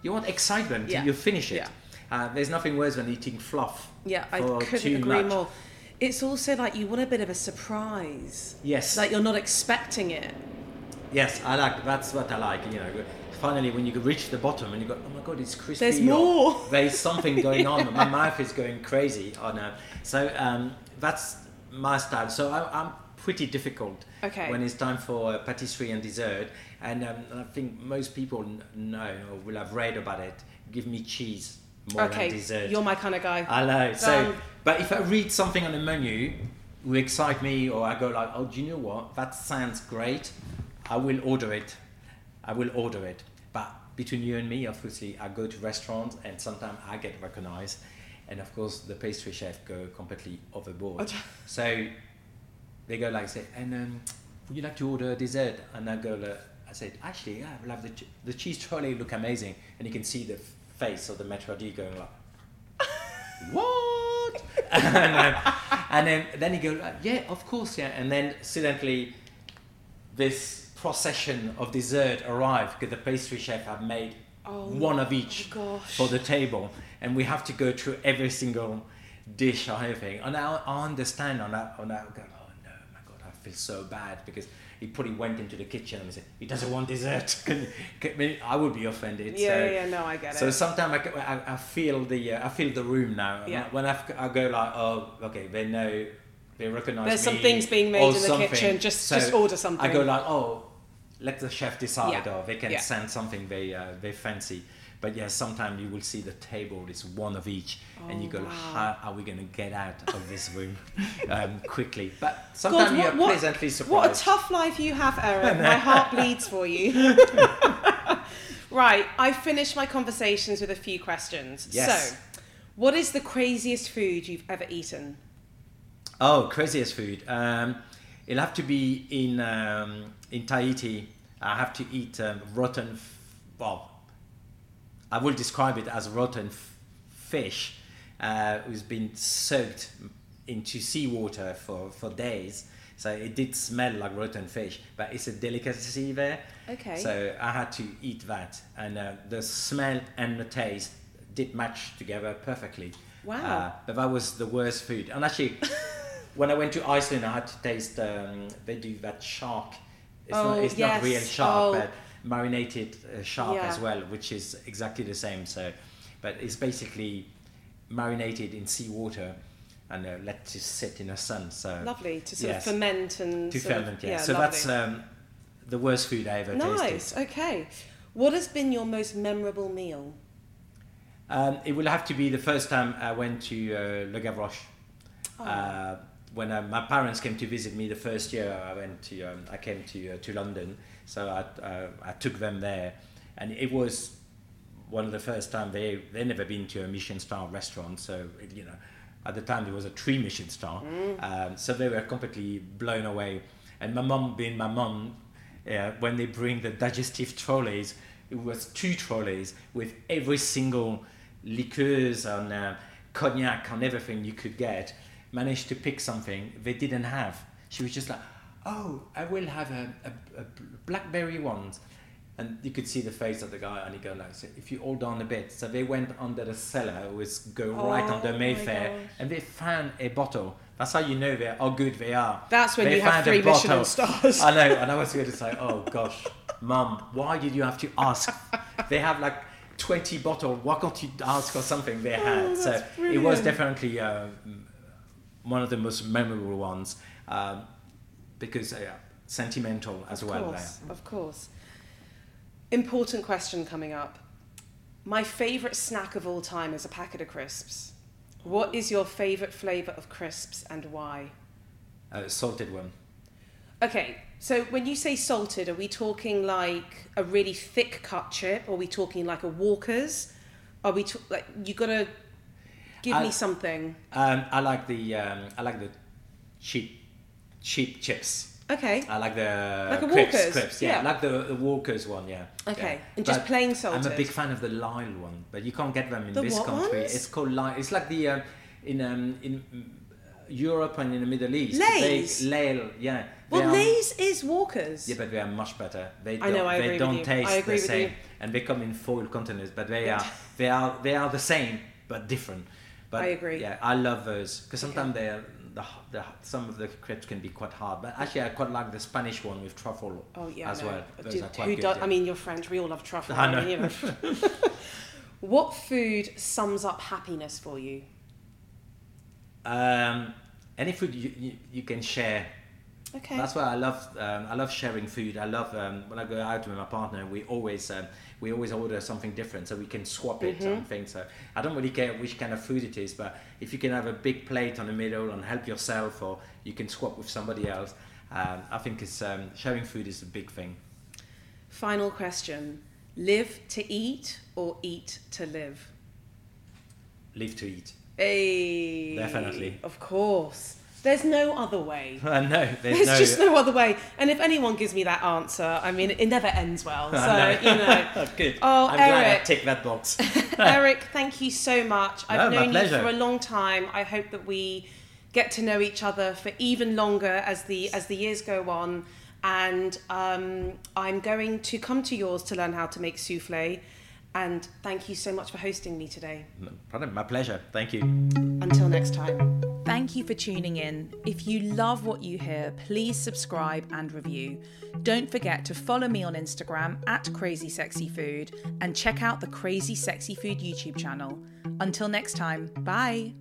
[SPEAKER 2] you want excitement
[SPEAKER 1] Yeah.
[SPEAKER 2] you finish it.
[SPEAKER 1] Yeah.
[SPEAKER 2] Uh, there's nothing worse than eating fluff.
[SPEAKER 1] Yeah, I couldn't agree
[SPEAKER 2] much.
[SPEAKER 1] more. It's also like you want a bit of a surprise.
[SPEAKER 2] Yes.
[SPEAKER 1] Like you're not expecting it.
[SPEAKER 2] Yes, I like. That's what I like. You know, finally when you reach the bottom and you go, oh my god, it's crispy.
[SPEAKER 1] There's more.
[SPEAKER 2] There's something going on. My mouth is going crazy. On uh, so um, that's my style. So I, I'm pretty difficult
[SPEAKER 1] Okay.
[SPEAKER 2] when it's time for patisserie and dessert. And, um, and I think most people know or will have read about it. Give me cheese more
[SPEAKER 1] okay,
[SPEAKER 2] than dessert.
[SPEAKER 1] you're my kind of guy.
[SPEAKER 2] I know. So,
[SPEAKER 1] Done.
[SPEAKER 2] but if I read something on the menu will excite me, or I go like, oh, do you know what? That sounds great. I will order it. I will order it. But between you and me, obviously, I go to restaurants and sometimes I get recognized, and of course, the pastry chef go completely overboard. so they go like, say, and um, would you like to order a dessert? And I go, like, I said, actually, yeah, I love the ch- the cheese trolley look amazing, and you can see the face of the maître d' going like what? and, um, and then then he goes, yeah, of course, yeah. And then suddenly, this procession of dessert arrived because the pastry chef had made
[SPEAKER 1] Oh,
[SPEAKER 2] one of each
[SPEAKER 1] gosh.
[SPEAKER 2] for the table, and we have to go through every single dish or anything. And I, I understand on that. On that, I go, oh no, my God, I feel so bad because he probably went into the kitchen and he said he doesn't want dessert. Can- can- I would be offended.
[SPEAKER 1] yeah,
[SPEAKER 2] so,
[SPEAKER 1] yeah, no, I get it.
[SPEAKER 2] so sometimes I, I, I feel the uh, I feel the room now.
[SPEAKER 1] Yeah.
[SPEAKER 2] When I, I go like, oh, okay, they know, they recognize
[SPEAKER 1] There's some things being made in the
[SPEAKER 2] something.
[SPEAKER 1] kitchen, just-
[SPEAKER 2] So
[SPEAKER 1] just order something.
[SPEAKER 2] I go like, oh, let the chef decide,
[SPEAKER 1] Yeah.
[SPEAKER 2] or they can
[SPEAKER 1] Yeah.
[SPEAKER 2] send something they uh, they fancy. But yeah, sometimes you will see the table is one of each, and you
[SPEAKER 1] Oh,
[SPEAKER 2] go,
[SPEAKER 1] wow.
[SPEAKER 2] how are we going to get out of this room um, quickly? But sometimes
[SPEAKER 1] God,
[SPEAKER 2] you're
[SPEAKER 1] what, what,
[SPEAKER 2] pleasantly surprised.
[SPEAKER 1] what a tough life you have, Eric. My heart bleeds for you. right, I finished my conversations with a few questions.
[SPEAKER 2] Yes.
[SPEAKER 1] So, what is the craziest food you've ever eaten?
[SPEAKER 2] Oh, craziest food. Um, it'll have to be in um, in Tahiti. I have to eat um, rotten. F- well, I will describe it as rotten f- fish, uh, who's been soaked into seawater for, for days. So it did smell like rotten fish, but it's a delicacy there.
[SPEAKER 1] Okay.
[SPEAKER 2] So I had to eat that, and uh, the smell and the taste did match together perfectly.
[SPEAKER 1] Wow.
[SPEAKER 2] Uh, but that was the worst food. And actually, when I went to Iceland, I had to taste. Um, they do that shark. It's,
[SPEAKER 1] Oh,
[SPEAKER 2] not, it's
[SPEAKER 1] yes.
[SPEAKER 2] not real shark,
[SPEAKER 1] Oh.
[SPEAKER 2] but marinated uh, shark
[SPEAKER 1] Yeah.
[SPEAKER 2] as well, which is exactly the same. So, but it's basically marinated in seawater and uh, let to sit in the sun. So
[SPEAKER 1] Lovely to sort
[SPEAKER 2] Yes.
[SPEAKER 1] of ferment and
[SPEAKER 2] to
[SPEAKER 1] sort of-
[SPEAKER 2] ferment. Yeah. so that's um, the worst food I ever tasted.
[SPEAKER 1] nice. Okay, what has been your most memorable meal?
[SPEAKER 2] Um, it will have to be the first time I went to uh, Le Gavroche.
[SPEAKER 1] Oh.
[SPEAKER 2] Uh, when uh, my parents came to visit me the first year, I went to um, I came to uh, to London, so I uh, I took them there, and it was one of the first time they they never been to a Michelin star restaurant, so it, you know. At the time, there was a three Michelin star, um, so they were completely blown away. And my mum, being my mum, Yeah, when they bring the digestive trolleys, it was two trolleys with every single liqueurs and uh, cognac and everything you could get. Managed to pick something they didn't have. She was just like, "Oh, I will have a, a, a blackberry one." And you could see the face of the guy, and he go like, so "If you hold on a bit." So they went under the cellar, was go right
[SPEAKER 1] Oh
[SPEAKER 2] under Mayfair, and they found a bottle. That's how you know they how good they are.
[SPEAKER 1] That's when
[SPEAKER 2] They
[SPEAKER 1] you have three Michelin stars.
[SPEAKER 2] I know, and I was going to say, "Oh gosh, mum, why did you have to ask? they have like 20 bottles. Why can't you ask for something they had?" so
[SPEAKER 1] Oh, that's
[SPEAKER 2] it was definitely uh, one of the most memorable ones um, because uh, sentimental as
[SPEAKER 1] of
[SPEAKER 2] well.
[SPEAKER 1] course,
[SPEAKER 2] There.
[SPEAKER 1] of course. Important question coming up. My favourite snack of all time is a packet of crisps. What is your favourite flavour of crisps and why?
[SPEAKER 2] Uh, salted one.
[SPEAKER 1] Okay, so when you say salted, are we talking like a really thick cut chip? Or are we talking like a Walker's? Are we t- like you gotta give
[SPEAKER 2] I-
[SPEAKER 1] me something?
[SPEAKER 2] Um, I like the um, I like the cheap cheap chips.
[SPEAKER 1] Okay,
[SPEAKER 2] I like the
[SPEAKER 1] Like a
[SPEAKER 2] crisps,
[SPEAKER 1] Walker's,
[SPEAKER 2] crisps, yeah.
[SPEAKER 1] yeah.
[SPEAKER 2] Like the, the Walkers one, yeah.
[SPEAKER 1] okay,
[SPEAKER 2] Yeah.
[SPEAKER 1] and just
[SPEAKER 2] But
[SPEAKER 1] plain
[SPEAKER 2] I'm a big fan of the Lyle one, but you can't get them in
[SPEAKER 1] The
[SPEAKER 2] this country.
[SPEAKER 1] ones?
[SPEAKER 2] It's called Lyle. It's like the um, in um, in mm, Europe and in the Middle East.
[SPEAKER 1] Lay's?
[SPEAKER 2] They, Lyle, yeah.
[SPEAKER 1] well,
[SPEAKER 2] are-
[SPEAKER 1] Lay's is Walker's.
[SPEAKER 2] Yeah, but they are much better. They
[SPEAKER 1] I
[SPEAKER 2] don't,
[SPEAKER 1] know, I
[SPEAKER 2] they
[SPEAKER 1] agree with
[SPEAKER 2] don't
[SPEAKER 1] you.
[SPEAKER 2] taste
[SPEAKER 1] I agree
[SPEAKER 2] the
[SPEAKER 1] with
[SPEAKER 2] same,
[SPEAKER 1] you.
[SPEAKER 2] and they come in foil containers. But they are they are they are the same but different. But
[SPEAKER 1] I agree.
[SPEAKER 2] Yeah, I love those because sometimes they're the, the some of the crepes can be quite hard. But actually, I quite like the Spanish one with truffle
[SPEAKER 1] Oh yeah,
[SPEAKER 2] as well. Those
[SPEAKER 1] Do-
[SPEAKER 2] are quite
[SPEAKER 1] who
[SPEAKER 2] good.
[SPEAKER 1] does?
[SPEAKER 2] yeah.
[SPEAKER 1] I mean, you're French. We all love truffle.
[SPEAKER 2] I
[SPEAKER 1] you know. what food sums up happiness for you?
[SPEAKER 2] Um, any food you, you, you can share.
[SPEAKER 1] Okay.
[SPEAKER 2] That's why I love um, I love sharing food. I love um, when I go out with my partner. We always um, we always order something different so we can swap it
[SPEAKER 1] Mm-hmm.
[SPEAKER 2] and things. So I don't really care which kind of food it is, but if you can have a big plate on the middle and help yourself, or you can swap with somebody else, um, I think it's um, sharing food is a big thing.
[SPEAKER 1] Final question: Live to eat or eat to live?
[SPEAKER 2] Live to eat.
[SPEAKER 1] Hey,
[SPEAKER 2] Definitely.
[SPEAKER 1] Of course. There's no other way.
[SPEAKER 2] I know there's,
[SPEAKER 1] There's
[SPEAKER 2] no.
[SPEAKER 1] just no other way. And if anyone gives me that answer, I mean, it never ends well. So, you know.
[SPEAKER 2] Good.
[SPEAKER 1] Oh,
[SPEAKER 2] I'm glad I
[SPEAKER 1] Eric.
[SPEAKER 2] ticked that box.
[SPEAKER 1] Eric, thank you so much.
[SPEAKER 2] No,
[SPEAKER 1] I've known you for a long time. I hope that we get to know each other for even longer as the as the years go on. And um, I'm going to come to yours to learn how to make souffle. And thank you so much for hosting me today.
[SPEAKER 2] No problem. My pleasure. Thank you.
[SPEAKER 1] Until next time.
[SPEAKER 3] Thank you for tuning in. If you love what you hear, please subscribe and review. Don't forget to follow me on Instagram at Crazy Sexy Food and check out the Crazy Sexy Food YouTube channel. Until next time, bye.